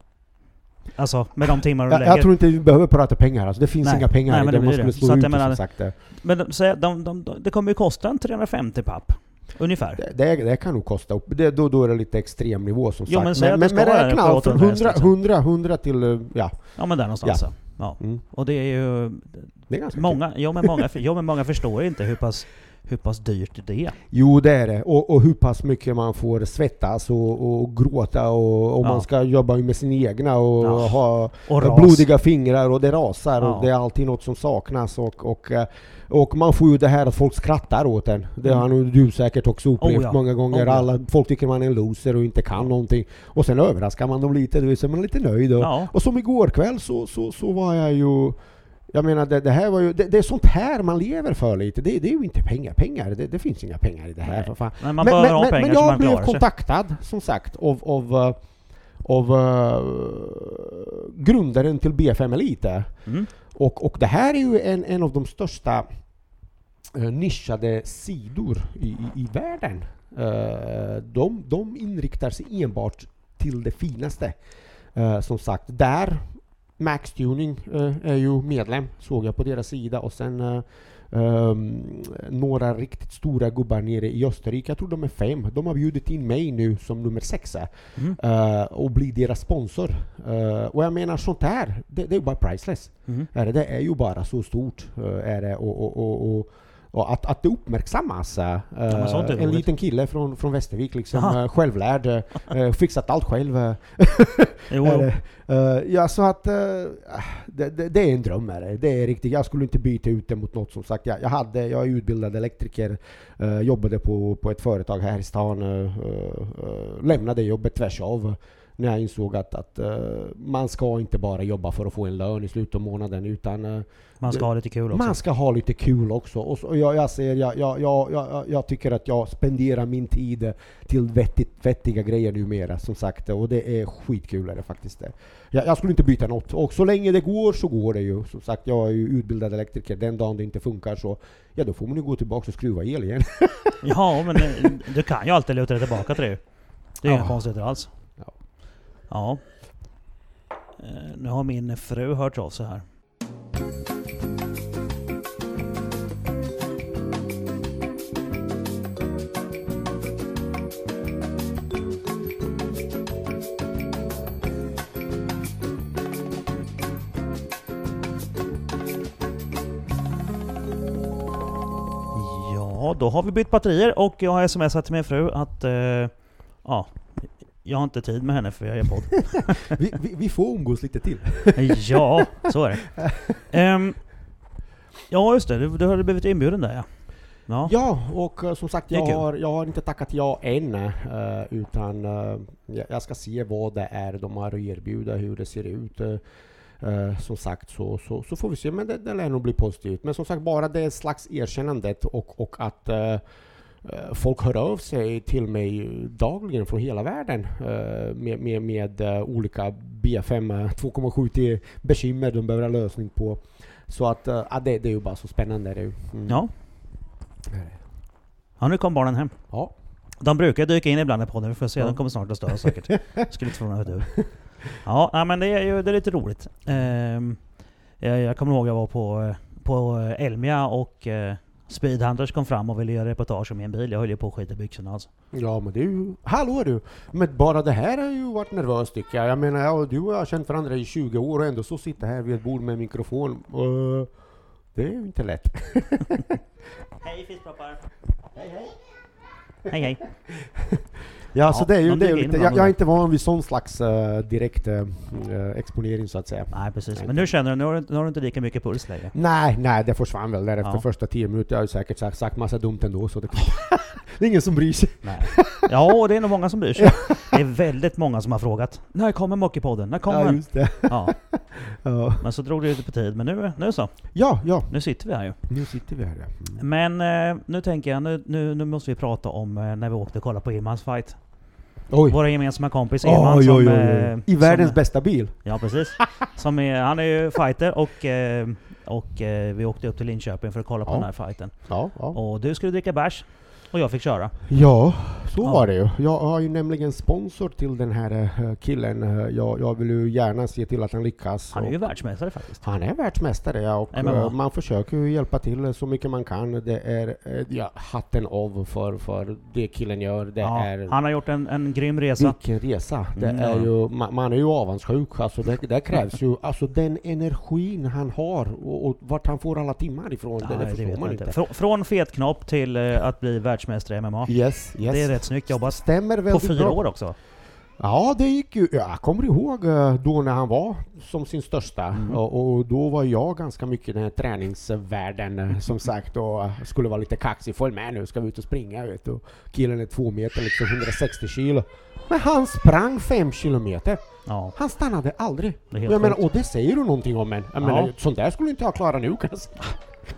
Alltså med de timmar du Jag, lägger. jag tror inte vi behöver prata pengar. Alltså, det finns Nej. inga pengar Nej, men det det man skulle slå Så att ut menar- som sagt. Det, Men de, säger- de, de, de, det kommer ju kosta en 350 papp. Ungefär. det, det kan nog kosta upp. Det, då, då är det lite extrem nivå som Jo, sagt. men det men, men räkna allt från 800 100, liksom. 100, 100 till... eh, Ja. Ja men där någonstans ja. ja. Mm. Och det är ju... Det är ganska kul. Många, ja, men många, ja, men många förstår ju inte hur pass, hur pass dyrt det är. Jo, det är det. Och, och hur pass mycket man får svettas och, och gråta och, och Ja. man ska jobba med sina egna och Ja. ha Och blodiga fingrar och det rasar och det är alltid något som saknas och, och, eh, och man får ju det här att folk skrattar åt en. Det har nog du säkert också upplevt Oh ja. många gånger. Oh ja. Alla, folk tycker man är en loser och inte kan någonting. Och sen överraskar man dem lite, då är man lite nöjd. Och, Ja. och som igår kväll så, så, så var jag ju jag menar det, det här var ju, det, det är sånt här man lever för lite. Det, det är ju inte pengar. Pengar, det, finns inga pengar i det här Nej. för fan. Men man men, men, men, men jag blev klarar sig. kontaktad, som sagt, av, av, eh, av eh, grundaren till B5 Elite. Mm. Och, och det här är ju en, en av de största eh, nischade sidor i, i, i världen. Eh, de, de inriktar sig enbart till det finaste. Eh, som sagt, där Max Tuning eh, är ju medlem, såg jag på deras sida. Och sen eh, ehm, några riktigt stora gubbar nere i Österrike, jag tror de är fem. De har bjudit in mig nu som nummer sexa Mm. eh, och bli deras sponsor. Eh, och jag menar sånt här, det, det är ju bara priceless. Mm. Det är ju bara så stort. eh, är det, och, och, och, och, och att, att det uppmärksammas. eh, men sånt är en roligt. liten kille från, från Västervik, liksom, Jaha. eh, självlärd, eh, fixat allt själv. eh, <laughs> Jo, jo. Eh, ja, så att eh, det, det, det är en dröm. Är det. det är riktigt. Jag skulle inte byta ut det mot något som sagt. Jag, jag, hade, jag är utbildad elektriker, eh, jobbade på, på ett företag här i stan, eh, eh, lämnade jobbet tvärs av när jag insåg att, att eh, man ska inte bara jobba för att få en lön i slutet av månaden utan eh, Man ska ha lite kul också. man ska ha lite kul också. Och, så, och jag, jag, säger, jag, jag, jag, jag, tycker att jag spenderar min tid till vettigt, vettiga grejer numera, som sagt. Och det är skitkul är det faktiskt. Det. Jag, jag skulle inte byta något. Och så länge det går så går det ju. Som sagt, jag är ju utbildad elektriker. Den dagen det inte funkar så, ja då får man ju gå tillbaka och skruva el igen. <laughs> Ja, men eh, du kan ju alltid luta dig tillbaka till det. Det är Ja. inga konstigheter alls. Ja. Eh, nu har min fru hört av sig här. Ja, då har vi bytt batterier och jag har smsat till min fru att eh, ja, jag har inte tid med henne för jag gör podd. <laughs> vi, vi, vi får umgås lite till. <laughs> ja, så är det. <laughs> Ehm, ja, just det. Du, du hade blivit inbjuden där ja. Ja. Ja, och eh, som sagt, är jag har, jag har inte tackat ja än. eh, utan eh, jag, ska se vad det är de har att erbjuda, hur det ser ut. som sagt så, så, så får vi se, men det, det lär nog bli positivt. Men som sagt, bara det slags erkännandet och, och att folk hör av sig till mig dagligen från hela världen eh, med, med, med eh, olika B5 eh, 2,7 till bekymmer de behöver ha lösning på. Så att eh, ja, det, det är ju bara så spännande. Det. Mm. Ja. ja, nu kom barnen hem. Ja. De brukar dyka in ibland i podden, vi får se. Ja. De kommer snart att störa säkert. <laughs> Skulle inte förvåna mig. Ja, men det är ju det är lite roligt. Ehm, jag, kommer ihåg jag var på, eh, på eh, Elmia och eh, Speedhunters kom fram och ville göra reportage om min bil. Jag höll ju på att skita byxorna alltså. Ja men det är ju... Hallå du! Men bara det här har ju varit nervöst tycker jag. Jag menar, jag, du och jag har känt varandra i 20 år och ändå så sitter här vid ett bord med mikrofon. Uh, det är ju inte lätt. <laughs> Hej fiskproppar! Hej hej! <laughs> Ja, så det är ju, de det är ju lite, jag, jag är inte van vid sån slags eh, direkt eh, exponering så att säga. Nej precis, men nu känner du, nu har du, nu har du inte lika mycket puls längre. Nej, nej, det försvann väl där efter Ja. första 10 minuter. Jag har ju säkert sagt, sagt massa dumt ändå så det, <laughs> det är ingen som bryr sig. Nej. Ja, och det är nog många som bryr sig. Det är väldigt många som har frågat. När kommer Mockeypodden? När kommer Ja, just det. Ja, <laughs> Ja, men så drog det lite på tid. Men nu, nu så. ja, ja. Nu sitter vi här ju. Nu sitter vi här. ja. Mm. Men eh, nu tänker jag, nu, nu, nu måste vi prata om eh, när vi åkte och kollade på Irmans fight. Oj. Vår gemensamma kompis Irman Oj, som... oj, eh. I världens som, bästa bil. Ja precis. <laughs> Som är, han är ju fighter och, eh, och eh, vi åkte upp till Linköping för att kolla på Ja. den här fighten. Ja, ja. Och du skulle dricka bärs och jag fick köra. Ja, så Ja. var det ju. Jag har ju nämligen sponsor till den här eh, killen. Eh, Jag, jag vill ju gärna se till att han lyckas. Han är ju världsmästare faktiskt. han är världsmästare ja, och MMA. eh, man försöker ju hjälpa till så mycket man kan. Det är ja, hatten av för, för det killen gör. Det Ja, är han har gjort en, en grym resa. Vilken resa! Det Mm, är ja. ju, man, man är ju avundsjuk. Alltså det, det krävs ju, alltså den energin han har och, och vart han får alla timmar ifrån, det, det Nej, förstår man inte. inte. Frå- Från fetknopp till att bli världsmästare i MMA. Yes, yes. Det är rätt snyggt jobbat. Stämmer På väldigt fyra bra. år också. Ja, det gick ju. Jag kommer ihåg eh, då när han var som sin största Mm. och, och då var jag ganska mycket i den här träningsvärlden eh, som <laughs> sagt och eh, skulle vara lite kaxig. Följ med nu, ska vi ut och springa vet du. Killen är två meter, liksom 160 kilo. Men han sprang fem kilometer. Ja, Han stannade aldrig. det Jag menar, och det säger du någonting om en. Jag Ja. menar, sånt där skulle inte jag klara nu kanske.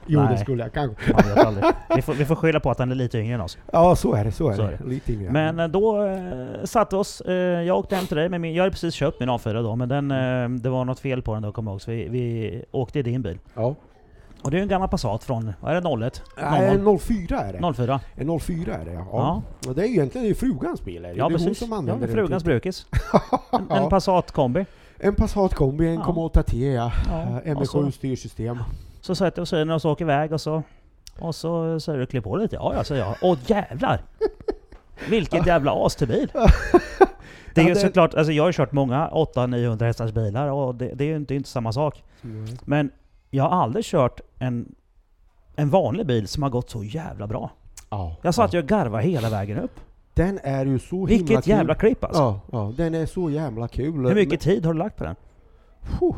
Jo, Nej. det skulle jag kanske. Man vet aldrig. Vi får, vi får skylla på att han är lite yngre än oss. Ja, så är det. Så är, Så det. är det. Lite yngre. Men eh, då eh, satte oss, eh, jag åkte hem till dig med min, jag hade precis köpt min A4 då, men den, eh, det var något fel på den då kommer jag ihåg, så vi, vi åkte i din bil. ja. Och det är en gammal Passat från, vad är det, 01? Nej, 04 är det. 04? En 04 är det ja. Ja. Och det är ju egentligen det är frugans bil. Är det? Ja det är hon precis. som Ja, använder den frugans brukis. <laughs> En, en Passat kombi. En Passat kombi, en Ja. 1,8 T ja. Ja, Eh, och så- ME7 styrsystem. Så sätter oss i den och så åker iväg och så... Och så säger du klä på lite. Ja, ja, säger jag. Åh jävlar! Vilket jävla as till bil! <laughs> Det är ju såklart, alltså jag har ju kört många 800-900 hästars bilar och det, det är ju inte, inte samma sak. Men jag har aldrig kört en, en vanlig bil som har gått så jävla bra. Ja. Jag satt ja. ju och garvade hela vägen upp. Den är ju så himla Vilket kul. jävla klipp alltså. Ja, ja, den är så jävla kul. Hur mycket tid har du lagt på den? Puh.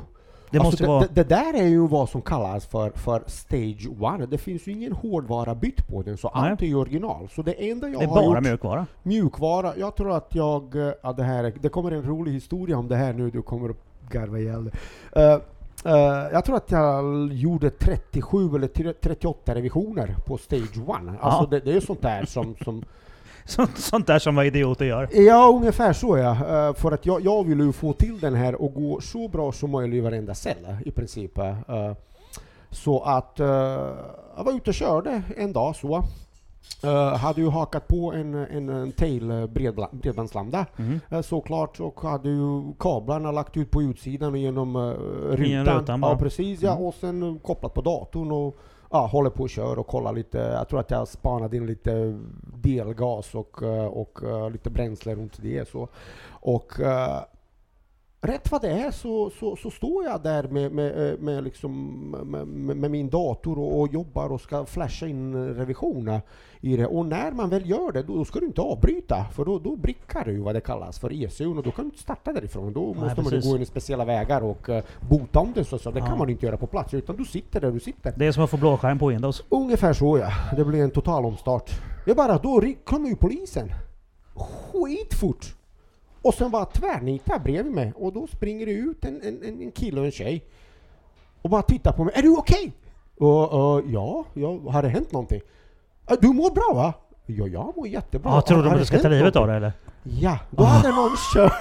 Det alltså, måste det, vara... det, där är ju vad som kallas för, för Stage 1. Det finns ju ingen hårdvara bytt på den, så Nej. allt är ju original. Så det enda jag det är har bara gjort... mjukvara. Mjukvara. Jag tror att jag... eh, Ja, det, här, det kommer en rolig historia om det här nu, du kommer att garva ihjäl. Eh, eh, jag tror att jag gjorde 37 eller 38 revisioner på Stage 1. Alltså Ja. det, det är ju sånt där som... som Sånt, sånt där som vad idioter gör. ja, ungefär så ja. Eh, för att jag, jag vill ju få till den här och gå så bra som möjligt i varenda cell i princip. eh. så att eh, jag var ute och körde en dag så. Eh, hade ju hakat på en, en, en tail bredbandslambda Mhm. eh, såklart och hade ju kablarna lagt ut på utsidan och genom uh, Genom rutan. rutan bara. ja precis ja, Mm. och sen kopplat på datorn och ja, håller på och kör och kollar lite. Jag tror att jag spanade in lite delgas och, eh, och, och lite bränsle runt det så. Och eh, rätt vad det är så, så, så står jag där med, med, eh, med, liksom, med, med min dator och, och jobbar och ska flasha in revisioner i det. Och när man väl gör det, då, då ska du inte avbryta, för då, då brickar du vad det kallas för ECU och då kan du inte starta därifrån. Då måste man ju precis. gå in i speciella vägar och uh, bota om det så, så det Ja. kan man inte göra på plats, utan du sitter där du sitter. Det är som att få blåskärm på Windows. Ungefär så ja. Det blir en total omstart. Jag bara, då ri- kom ju polisen. Skitfort! Och sen bara tvärnitar bredvid mig och då springer det ut en, en, en- kille och en tjej. Och bara tittar på mig. Är du okej? Och, och, ja, ja, har det hänt någonting? "Ja, Du mår bra va? Ja, jag mår jättebra. Ja, tror har att du ska ta livet av någonting?" det eller? Ja, då hade någon kört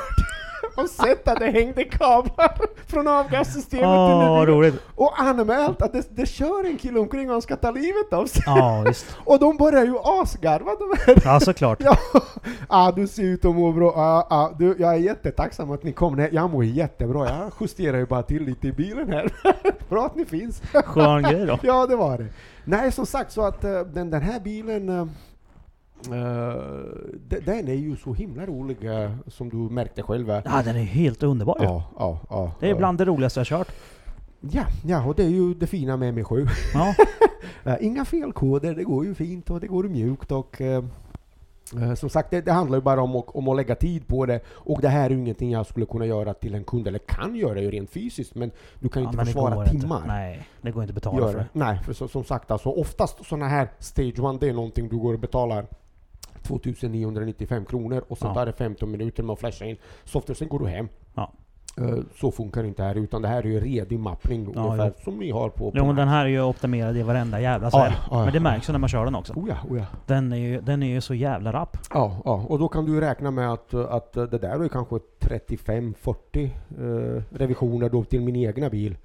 och sett att det hängde kablar från avgassystemet vad bilen. roligt. Och anmält att det, det kör en kille omkring och han ska ta livet av sig. Ja. <laughs> Och de börjar ju asgarva de här. Ja, såklart. <laughs> Ja, ah, du ser ut att må bra. Ah, ah, du, jag är jättetacksam att ni kom. Nej, jag mår jättebra. Jag justerar ju bara till lite i bilen här. <laughs> bra att ni finns. Skön grej då. ja, det var det. Nej, som sagt så att eh, den, den här bilen eh, den är ju så himla rolig eh, som du märkte själv. eh. Ja, den är helt underbar. Ja, ja, ja. Det är bland det roligaste jag kört. Ja, ja, och det är ju det fina med ME7. Ja, <laughs> Eh, Inga felkoder, det går ju fint och det går mjukt och eh, eh, som sagt, det, det handlar ju bara om, att- om att lägga tid på det och det här är ju ingenting jag skulle kunna göra till en kund, eller kan göra ju rent fysiskt, men du kan ju ja inte försvara timmar. inte. Nej, det går inte att betala Gör för det. Nej, för så, som sagt alltså, oftast sådana här Stage 1, det är någonting du går och betalar 2995 kronor och sen Ja. tar det 15 minuter med att flasha in software, sen går du hem. Ja. Eh, Så funkar det inte här, utan det här är ju redig mappning Ja, ungefär som ni har på... på Jo men den här är ju optimerad i varenda jävla cell. Ja, ja, Men det märks ju när man kör den också. Oh ja, oh. Den är ju, den är ju så jävla rapp. Ja, ja, och då kan du räkna med att, att det där är kanske 35-40 eh, revisioner då till min egna bil.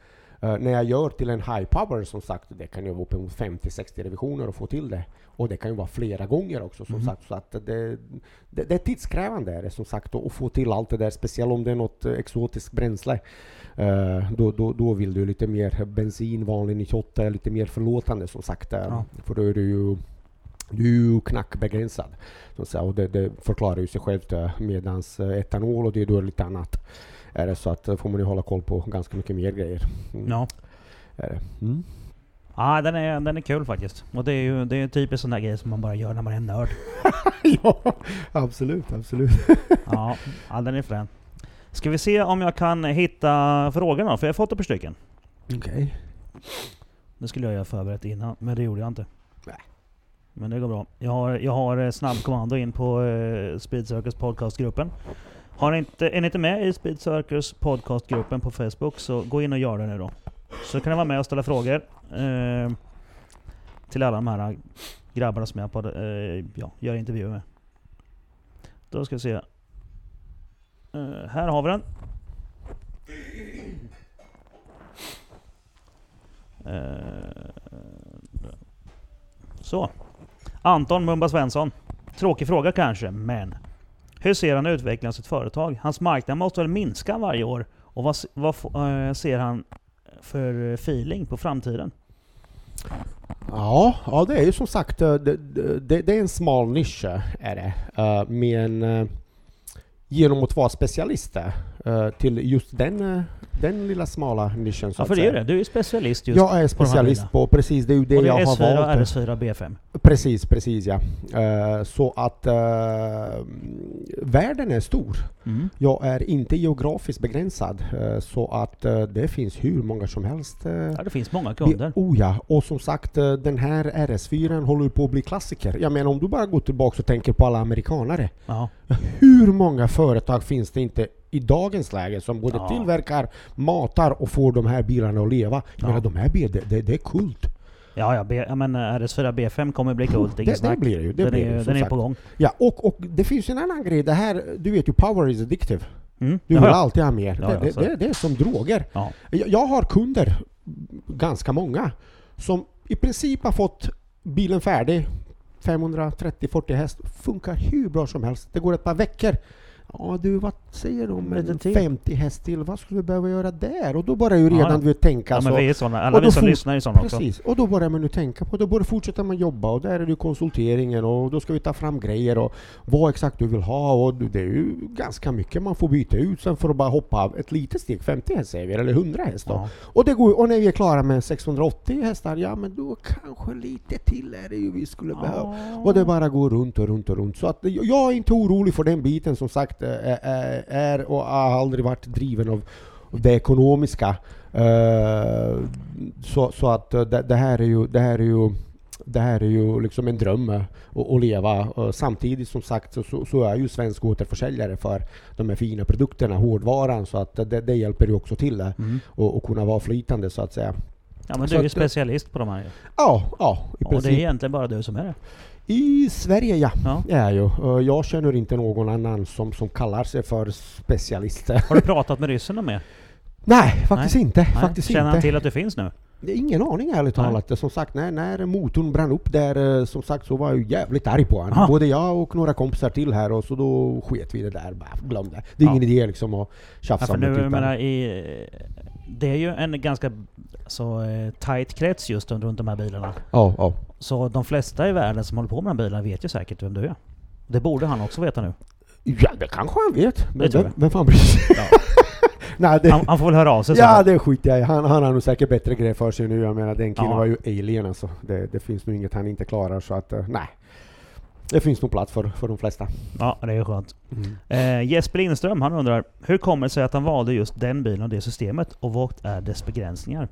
Eh, när jag gör till en high power som sagt, det kan ju vara uppemot 50-60 revisioner att få till det. Och det kan ju vara flera gånger också som Mhm. sagt. Så att det, det, det är tidskrävande är det som sagt att få till allt det där, speciellt om det är något eh, exotiskt bränsle. Eh, då, då, då vill du lite mer bensin, vanlig 98 är lite mer förlåtande som sagt. Ja. För då är du ju du knackbegränsad. Så. Och det, det förklarar ju sig självt medans etanol och det är då lite annat. Är det så att eh, får man ju hålla koll på ganska mycket mer grejer. Mm. Ja. Är det. Mm. Ja, den är, den är kul faktiskt. Och det är ju det är en typisk sån där grej som man bara gör när man är en nörd. <laughs> ja, absolut, absolut. <laughs> Ja, ja den är frän. Ska vi se om jag kan hitta frågorna då? För jag har fått ett par stycken. Okej. Det skulle jag göra förberett innan, men det gjorde jag inte. Nej. Men det går bra. Jag har, jag har eh, snabbkommando in på eh, Speed Circus podcastgruppen. Har ni inte, är ni inte med i Speed Circus podcastgruppen på Facebook så gå in och gör det nu då. Så kan ni vara med och ställa frågor eh, till alla de här grabbarna som jag på, eh, ja, gör intervjuer med. Då ska vi se. Eh, här har vi den. Eh, så. Anton Mumba Svensson. Tråkig fråga kanske, men hur ser han utvecklingen av sitt företag? Hans marknad måste väl minska varje år? Och vad, vad eh, ser han för eh, feeling på framtiden? Ja, ja, det är ju som sagt, eh, det, det, det är en smal nisch är det. Men genom att vara specialist eh, till just den, eh, den lilla smala nischen så Ja, för det är det. Du är specialist just Jag är på specialist bilarna. på, precis, det är ju det Och det jag är har S4 valt. och RS4 B5. Precis, precis ja. Eh, så att världen är stor. Mm. Jag är inte geografiskt begränsad så att det finns hur många som helst. Ja, det finns många kunder. Oh ja, och som sagt den här RS4 håller på att bli klassiker. Jag menar om du bara går tillbaka och tänker på alla amerikanare. Ja. Hur många företag finns det inte i dagens läge som både Ja. tillverkar, matar och får de här bilarna att leva? Jag Ja. menar de här bilarna, det, det, är kult. Ja, ja, B, ja men eh, RS4 B5 kommer bli coolt. det, det blir det ju. Det Den blir är, ju, den är sagt. på gång. Ja, och, och det finns en annan grej. Det här, du vet ju, power is addictive. Mm. Du Ja, vill ja. alltid ha mer. Ja, det, ja, det, det. är som droger. Ja. Jag, jag har kunder, ganska många, som i princip har fått bilen färdig. 530-40 häst. Funkar hur bra som helst. Det går ett par veckor. Ja du, vad säger du om Lite en till. 50 häst till? Vad skulle vi behöva göra där? Och då börjar ju redan ja. vet, tänka ja, så. men vi är såna. Alla Och vi som lyssnar är också. Precis, och då börjar man nu tänka på, då börjar fortsätta man jobba och där är det ju konsulteringen och då ska vi ta fram grejer och vad exakt du vill ha och det är ju ganska mycket man får byta ut sen för att bara hoppa av ett litet steg, 50 häst säger vi, eller 100 häst. Ja. Och, det går, och när vi är klara med 680 hästar, ja men då kanske lite till är det ju vi skulle behöva. Och det bara går runt och runt och runt. Så att jag är inte orolig för den biten som sagt är, är och har aldrig varit driven av det ekonomiska. Eh, Så, så att eh, det, det här är ju, det här är ju det här är ju liksom en dröm eh, att, leva. Eh, Samtidigt som sagt så, så, är ju svensk återförsäljare för de här fina produkterna, hårdvaran, så att det, det hjälper ju också till eh, Mm. och, och kunna vara flytande så att säga. Ja men Så du är ju specialist på de här. Ja, ja i Och det är egentligen bara du som är det. I Sverige ja, Ja. det är ju. Jag känner inte någon annan som, som kallar sig för specialister. Har du pratat med ryssen det? Nej, faktiskt inte. Nej. Faktiskt Känner han inte. till att du finns nu? Det ingen aning ärligt Nej. talat. Som sagt, när, när motorn brann upp där, eh, som sagt, så var jag jävligt arg på honom. Både jag och några kompisar till här och så då sket vi det där. Bara glöm det. Det är Ja. ingen idé liksom att Ja, tjafsa för om det. nu, typ. jag menar, i, det är ju en ganska så, eh, tight krets just runt de här bilarna. Ja, ja. Så de flesta i världen som håller på med de här bilarna vet ju säkert vem du är. Det borde han också veta nu. Ja, det kanske han vet. Men vem, vem fan bryr sig? Ja. <laughs> Nej, det, Han, han får väl höra av sig ja, det skiter jag i. Han, han har nog säkert bättre grejer för sig nu. Jag menar, den killen Ja. var ju alien alltså. Det, det finns nog inget han inte klarar så att, eh, nej. Det finns nog plats för, för de flesta. Ja, det är skönt. Eh, Jesper Lindström, han undrar Hur kommer det sig att han valde just den bilen och det systemet? Och vad är dess begränsningar?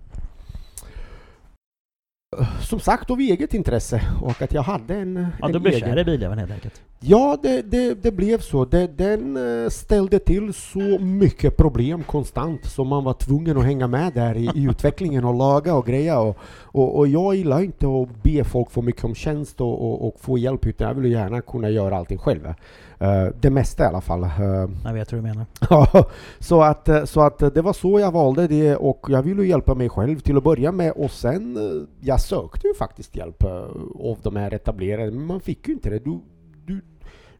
Som sagt, av eget intresse och att jag hade en, Ja, en du blev egen... kär i biljäveln helt enkelt. Ja, det, det, det blev så. Det, den eh, ställde till så mycket problem konstant så man var tvungen att hänga med där i, i <laughs> utvecklingen och laga och greja. Och, och, och jag gillar inte att be folk få mycket om tjänst och, och, och få hjälp utan jag vill gärna kunna göra allting själv. Uh, det mesta i alla fall. Uh, jag vet hur du menar. <laughs> så, att, så att det var så jag valde det och jag ville hjälpa mig själv till att börja med och sen jag sökte ju faktiskt hjälp av de här etablerade men man fick ju inte det. Du, du,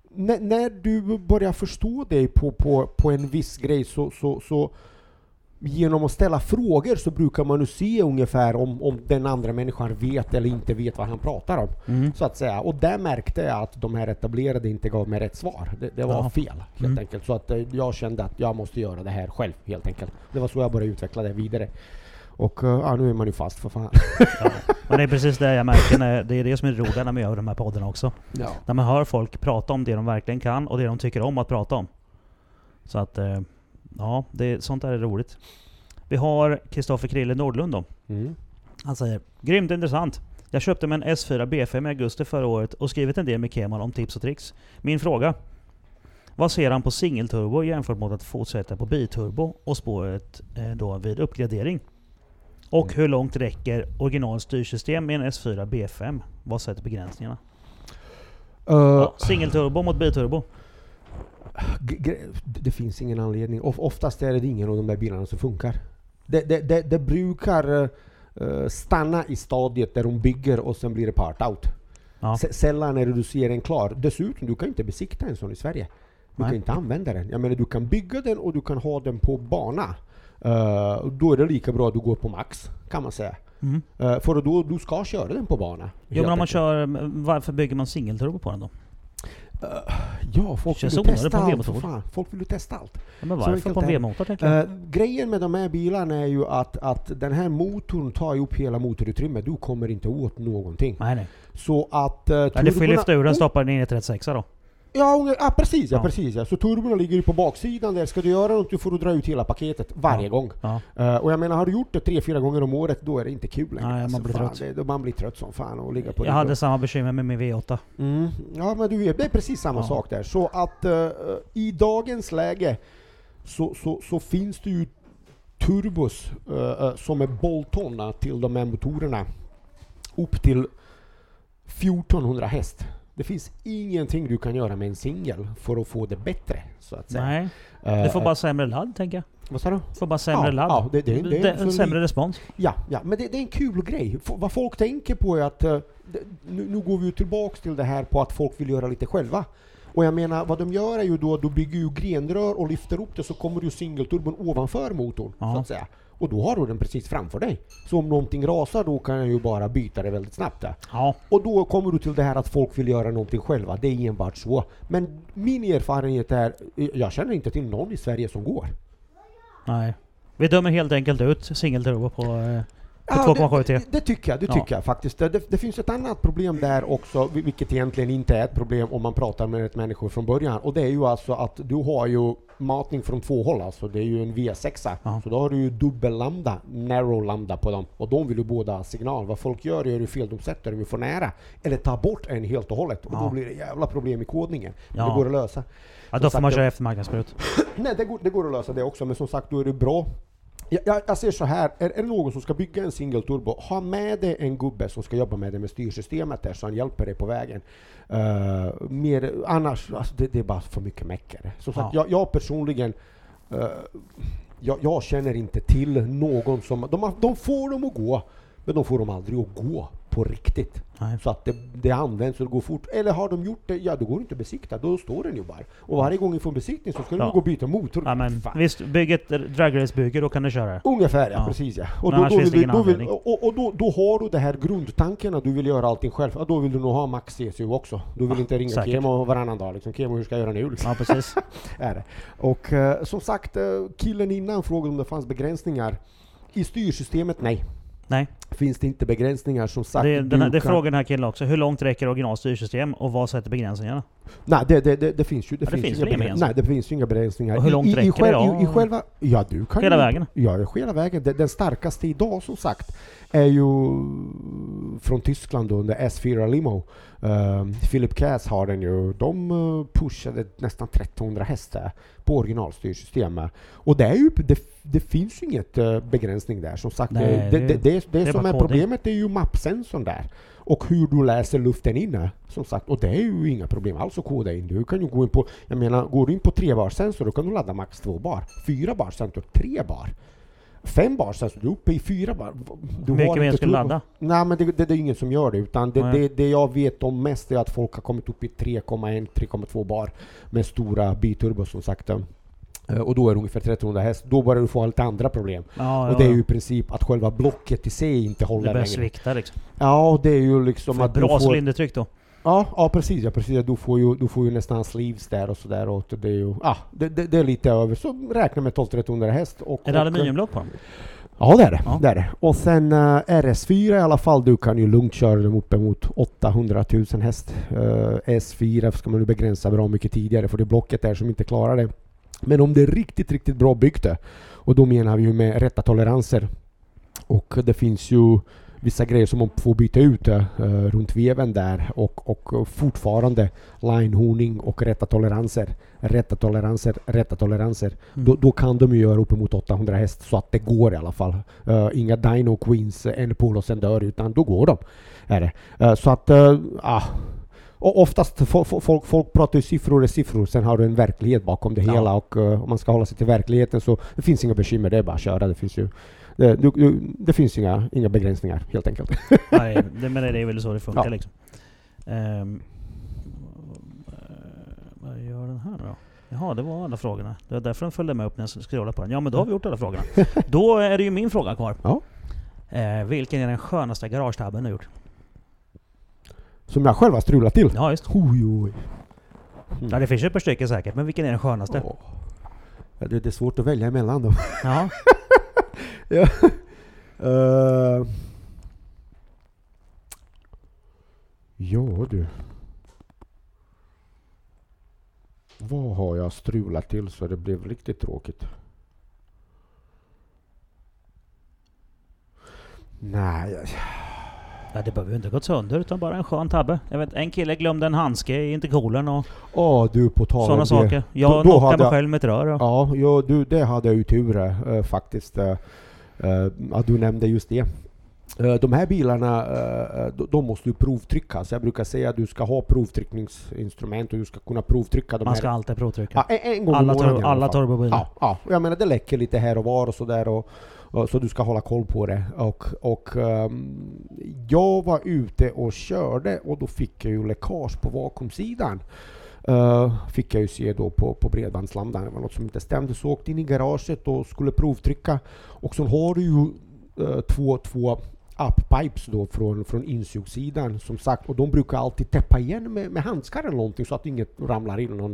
när, när, du börjar förstå dig på, på, på en viss grej så, så, så genom att ställa frågor så brukar man ju se ungefär om, om den andra människan vet eller inte vet vad han pratar om. Mm. Så att säga. Och där märkte jag att de här etablerade inte gav mig rätt svar. Det, det var ja. fel helt mm. enkelt. Så att eh, jag kände att jag måste göra det här själv helt enkelt. Det var så jag började utveckla det vidare. Och uh, ja, nu är man ju fast för fan. <laughs> Ja, men det är precis det jag märker, när, det är det som är roligt när man gör de här poddarna också. Ja. När man hör folk prata om det de verkligen kan och det de tycker om att prata om. Så att, uh, ja, det, sånt där är roligt. Vi har Kristoffer Krille Nordlund då. Mm. Han säger Grymt intressant. Jag köpte mig en S4 B5 i augusti förra året och skrivit en del med Kemal om tips och tricks. Min fråga. Vad ser han på singelturbo jämfört mot att fortsätta på biturbo och spåret eh, då vid uppgradering? Och mm. hur långt räcker original styrsystem med en S4 B5? Vad sätter begränsningarna? Uh, ja, singelturbo mot biturbo? Det finns ingen anledning. Oftast är det ingen av de där bilarna som funkar. Det, det, det, det brukar uh, stanna i stadiet där de bygger och sen blir det part-out. Ja. Sällan är det du ser en klar. Dessutom, du kan inte besikta en sån i Sverige. Du Nej. kan inte använda den. Jag menar, du kan bygga den och du kan ha den på bana. Uh, då är det lika bra att du går på max, kan man säga. Mm. Uh, för då du ska köra den på bana. Jo men om man kör, varför bygger man singelturbo på den då? Ja, folk vill ju testa allt. Fan. Folk vill ju testa allt. Ja, men varför på en V-motor tänker jag? Uh, grejen med de här bilarna är ju att, att den här motorn tar upp hela motorutrymmet. Du kommer inte åt någonting. Nej, nej. Så att... Uh, ja, du får lyfta ur den och stoppa den in i 36 då. Ja, ja precis, ja, ja. precis ja. Så turborna ligger ju på baksidan där. Ska du göra något, du får du dra ut hela paketet varje gång. Uh, och jag menar, har du gjort det tre, fyra gånger om året, då är det inte kul längre. Nej, man blir fan, trött. Det, då man blir trött som fan och ligga på Jag hade samma bekymmer med min V8. Mm. Ja, men du det är precis samma sak där. Så att uh, i dagens läge så, så, så finns det ju turbos uh, som är boltonna till de här motorerna upp till 1400 häst. Det finns ingenting du kan göra med en singel för att få det bättre, så att säga. Nej. Uh, du får bara sämre ladd, tänker jag. Vad sa du? Får bara sämre ja, ladd. Ja, det, det, det, det sämre respons. Ja, ja men det, är en kul grej. F vad folk tänker på är att, uh, nu, nu, går vi tillbaks till det här på att folk vill göra lite själva. Och jag menar, vad de gör är ju då, du bygger ju grenrör och lyfter upp det så kommer ju singelturbon ovanför motorn, ja. så att säga. Och då har du den precis framför dig. Så om någonting rasar då kan jag ju bara byta det väldigt snabbt. Där. Ja. Och då kommer du till det här att folk vill göra någonting själva. Det är enbart så. Men min erfarenhet är, jag känner inte till någon i Sverige som går. Nej. Vi dömer helt enkelt ut singelturbo på eh, Ja, det, det, det, tycker jag, det tycker ja. jag faktiskt. Det, det, finns ett annat problem där också, vilket egentligen inte är ett problem om man pratar med ett människor från början. Och det är ju alltså att du har ju matning från två håll alltså. Det är ju en V6. Ja. Så då har du ju dubbel lambda, narrow lambda på dem. Och de vill ju båda signal. Vad folk gör är ju fel, de sätter dem för nära. Eller tar bort en helt och hållet. Och ja. då blir det jävla problem i kodningen. Men det går att lösa. Ja, då får man köra eftermarknadsbrut. <clears throat> Nej, det går, det går att lösa det också. Men som sagt, då är det bra jag, jag, ser så här, är, är det någon som ska bygga en single turbo, ha med dig en gubbe som ska jobba med det med styrsystemet där, så han hjälper dig på vägen. Uh, mer, annars, alltså det, det, är bara för mycket meckare. Som sagt, ja. jag, jag personligen uh, jag, jag, känner inte till någon som... De, de får dem att gå, men de får dem aldrig att gå på riktigt. Nej. Så att det, det används och det går fort. Eller har de gjort det, ja då går det inte att besikta, då står den ju bara. Och varje gång vi får en besiktning så ska ja. de gå och byta motor. Ja, men visst, bygg ett dragrace-bygge, då kan du köra. Ungefär ja, ja. precis ja. Och, då, då, vill, då, vill, och, och då, då, har du det här grundtanken att du vill göra allting själv. Ja, då vill du nog ha max CSU också. Du vill inte ringa säkert. Kemo varannan dag liksom. Kemo, hur ska jag göra nu? Liksom. Ja, precis. <laughs> är det. Och uh, som sagt, uh, killen innan frågade om det fanns begränsningar. I styrsystemet, nej. Nej. Finns det inte begränsningar som sagt? Det, den här, det kan... frågar den här killen också. Hur långt räcker original styrsystem och vad sätter begränsningarna? Nej, det, det, det, det finns ju det, finns, finns inga begränsningar. Nej, det finns ju inga begränsningar. Och hur långt I, räcker i, det då? I, i själva, ja, du kan hela ju, vägen? Ja, hela vägen. Den, den starkaste idag som sagt är ju från Tyskland då, under S4 Limo. Uh, Philip Cass har den ju. De uh, pushade nästan 1300 hästar på originalstyrsystemet. Och det, är ju, det, det finns ju inget uh, begränsning där. Som sagt, Nej, det, det- det, det, det, det är som kodning. problemet är ju mappsensorn där. Och hur du läser luften inne. Som sagt, och det är ju inga problem alls att koda in. Du kan ju gå in på, jag menar, går du in på 3 bar sensor då kan du ladda max 2 bar. 4 bar sensor, 3 bar. 5 bar sensor, du är uppe i 4 bar. Du Hur mycket mer ska ladda? Nej men det, det, det är ingen som gör det utan det, det, det jag vet om mest är att folk har kommit upp i 3,1-3,2 bar med stora biturbo som sagt. Eh, Och då är det ungefär 1300 häst. Då börjar du få lite andra problem. Ja, Och det är ju i princip att själva blocket i sig inte det håller börjar längre. svikta liksom. Ja, det är ju liksom att bra får... cylindertryck då. Ja, ja precis, ja, precis. Du får ju, du får ju nästan sleeves där och sådär. Och det är ju... Ja, det, det, det är lite över. Så räkna med 1200-1300 häst. Och, Är det aluminiumblock på dem? Ja det är det. Ja. det, är det. Och sen eh, RS4 i alla fall, du kan ju lugnt köra dem uppemot 800 000 häst. Eh, S4 ska man ju begränsa bra mycket tidigare för det är blocket där som inte klarar det. Men om det är riktigt, riktigt bra byggt och då menar vi ju med rätta toleranser. Och det finns ju vissa grejer som man får byta ut eh, runt veven där och, och fortfarande linehorning och rätta toleranser. Rätta toleranser, rätta toleranser. Mm. Då, då kan de ju göra uppemot 800 häst så att det går i alla fall. Eh, inga Dino Queens, en pull och sen dör utan då går de. Är det. Eh, så att, uh. Och oftast, fo- fo- folk, folk pratar ju siffror är siffror, sen har du en verklighet bakom det Ja. hela och eh, om man ska hålla sig till verkligheten så det finns inga bekymmer, det är bara att köra. Det finns ju det, du, du, det finns inga, inga begränsningar helt enkelt. Nej, <laughs> det, men det är väl så det funkar Ja. liksom. Eh, vad gör den här då? Jaha, det var alla frågorna. Det var därför den följde med upp när jag scrollade på den. Ja men då har vi gjort alla frågorna. <laughs> då är det ju min fråga kvar. Ja. Eh, vilken är den skönaste garagetabben du har gjort? Som jag själv har strulat till. Ja just. Oj, oj. Mm. Ja det finns ju ett par stycken säkert, men vilken är den skönaste? Åh. Ja, det, det är svårt att välja emellan då. Ja. <laughs> Eh, ja du. Vad har jag strulat till så det blev riktigt tråkigt? Nej, ja det behöver ju inte gått sönder utan bara en skön tabbe. Jag vet, en kille glömde en handske i intercoolen och Åh du på tal sådana saker. Jag Då- då knockade hade mig jag- själv med ett rör. Och, Ja, ja du, det hade jag ju tur eh, faktiskt. eh, eh, att du nämnde just det. Eh, de här bilarna, eh, de, måste ju provtryckas. Jag brukar säga att du ska ha provtryckningsinstrument och du ska kunna provtrycka de man här. ska alltid provtrycka. Ja, en, en gång alla i månaden i alla turbobilar. Ja, ja, jag menar det läcker lite här och var och sådär och så du ska hålla koll på det. Och, och ehm, jag var ute och körde och då fick jag ju läckage på vakuumsidan. Uh, fick jag ju se då på, på bredbandslamdan. Det var något som inte stämde. Så åkte in i garaget och skulle provtrycka. Och så har du ju eh, två, två up-pipes då från, från insugssidan som sagt. Och de brukar alltid täppa igen med, med handskar eller någonting så att inget ramlar in någon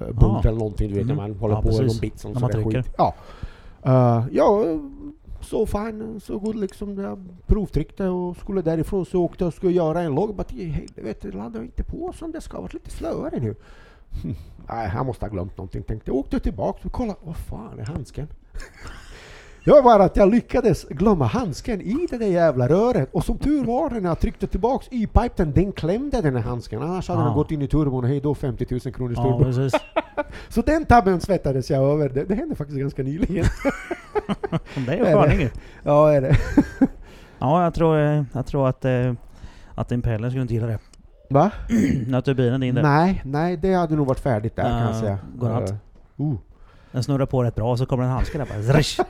uh, bult Ah. eller någonting. Du vet Mm. när man håller Ja, på med någon bit som man skit. Ja. Uh, ja, så fine, så god liksom. Jag provtryckte och skulle därifrån så åkte jag och skulle göra en logg. Bara, helvete, laddar inte på som det ska. varit lite slöare nu. <laughs> Nej, jag måste ha glömt någonting tänkte jag. Åkte tillbaka och kollade. Vad fan är handsken? Det var bara att jag lyckades glömma handsken i det där jävla röret. Och som tur var när jag tryckte tillbaks y-pipen, den klämde den här handsken. Annars hade Ah. den gått in i turbon och hej då 50 000 kronors Ja, turbo. precis. <laughs> Så den tabben svettades jag över. Det, det hände faktiskt ganska nyligen. <laughs> Det är ju <laughs> ju. ja, är det. Ja, jag tror, eh, jag tror att, eh, att Impellen skulle inte gilla det. Va? <clears throat> När turbinen in där. Nej, nej, det hade nog varit färdigt där kan jag säga. godnatt. Uh. Den snurrar på rätt bra och så kommer en handske där bara. Zrish.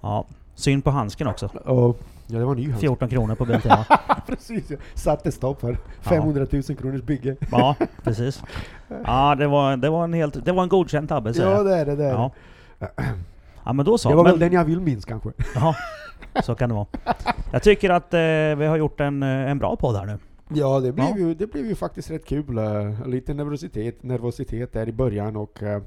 Ja, synd på handsken också. Och, ja, det var en ny handske. 14 kronor på Biltema. <laughs> Precis, ja. satte stopp för 500 000 kronors bygge. Ja, precis. Ja, det var, det var en helt... Det var en godkänd tabbe säger Ja, jag. det är det. det, är Ja. <clears throat> ja, men då så. det var men, väl den jag vill minst kanske. Ja, så kan det vara. Jag tycker att eh, vi har gjort en, eh, en bra podd här nu. Ja, det blev, Ja. Ju, det blev ju faktiskt rätt kul. eh, Lite nervositet, nervositet där i början och, eh,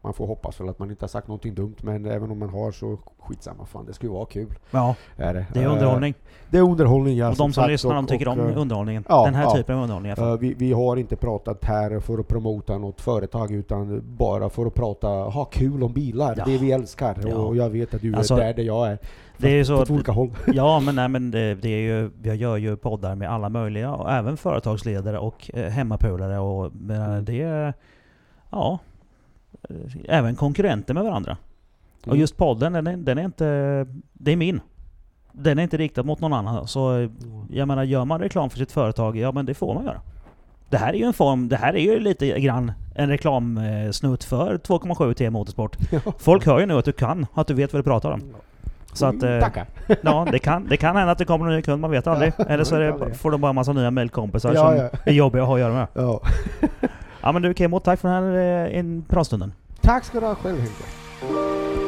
man får hoppas väl att man inte har sagt någonting dumt, men även om man har så skitsamma. Fan, det skulle vara kul. Ja, Är det. det är Eh, underhållning. Det är underhållning, ja. och de som sagt, lyssnar, de tycker och, om eh, underhållningen. ja, Den här ja. typen av underhållning i alla fall. Eh, vi, vi har inte pratat här för att promota något företag utan bara för att prata, ha kul om bilar. Ja. Det vi älskar. Och jag vet att du Alltså, är där, där jag är. Det är ju så olika håll. <laughs> Ja, men, nej, men det, det är ju, jag gör ju poddar med alla möjliga, och även företagsledare och eh, hemmapolare och men, Mm. det. Ja. Eh, Även konkurrenter med varandra. Och Mm. just podden, den är, den är inte... Det är min. Den är inte riktad mot någon annan. Så eh, jag menar, gör man reklam för sitt företag, ja men det får man göra. Det här är ju en form, det här är ju lite grann en reklamsnutt för 2,7 T Motorsport. <laughs> Folk hör ju nu att du kan, att du vet vad du pratar om. Så att... eh, Tackar. <laughs> Ja, det kan, det kan hända att det kommer en ny kund, man vet aldrig. Eller så det, får de bara en massa nya mailkompisar Ja, som ja. är jobbiga att ha att göra med. Ja. <laughs> Ja men du Kemo, tack för den här eh, pratstunden. Tack ska du ha själv Hugo.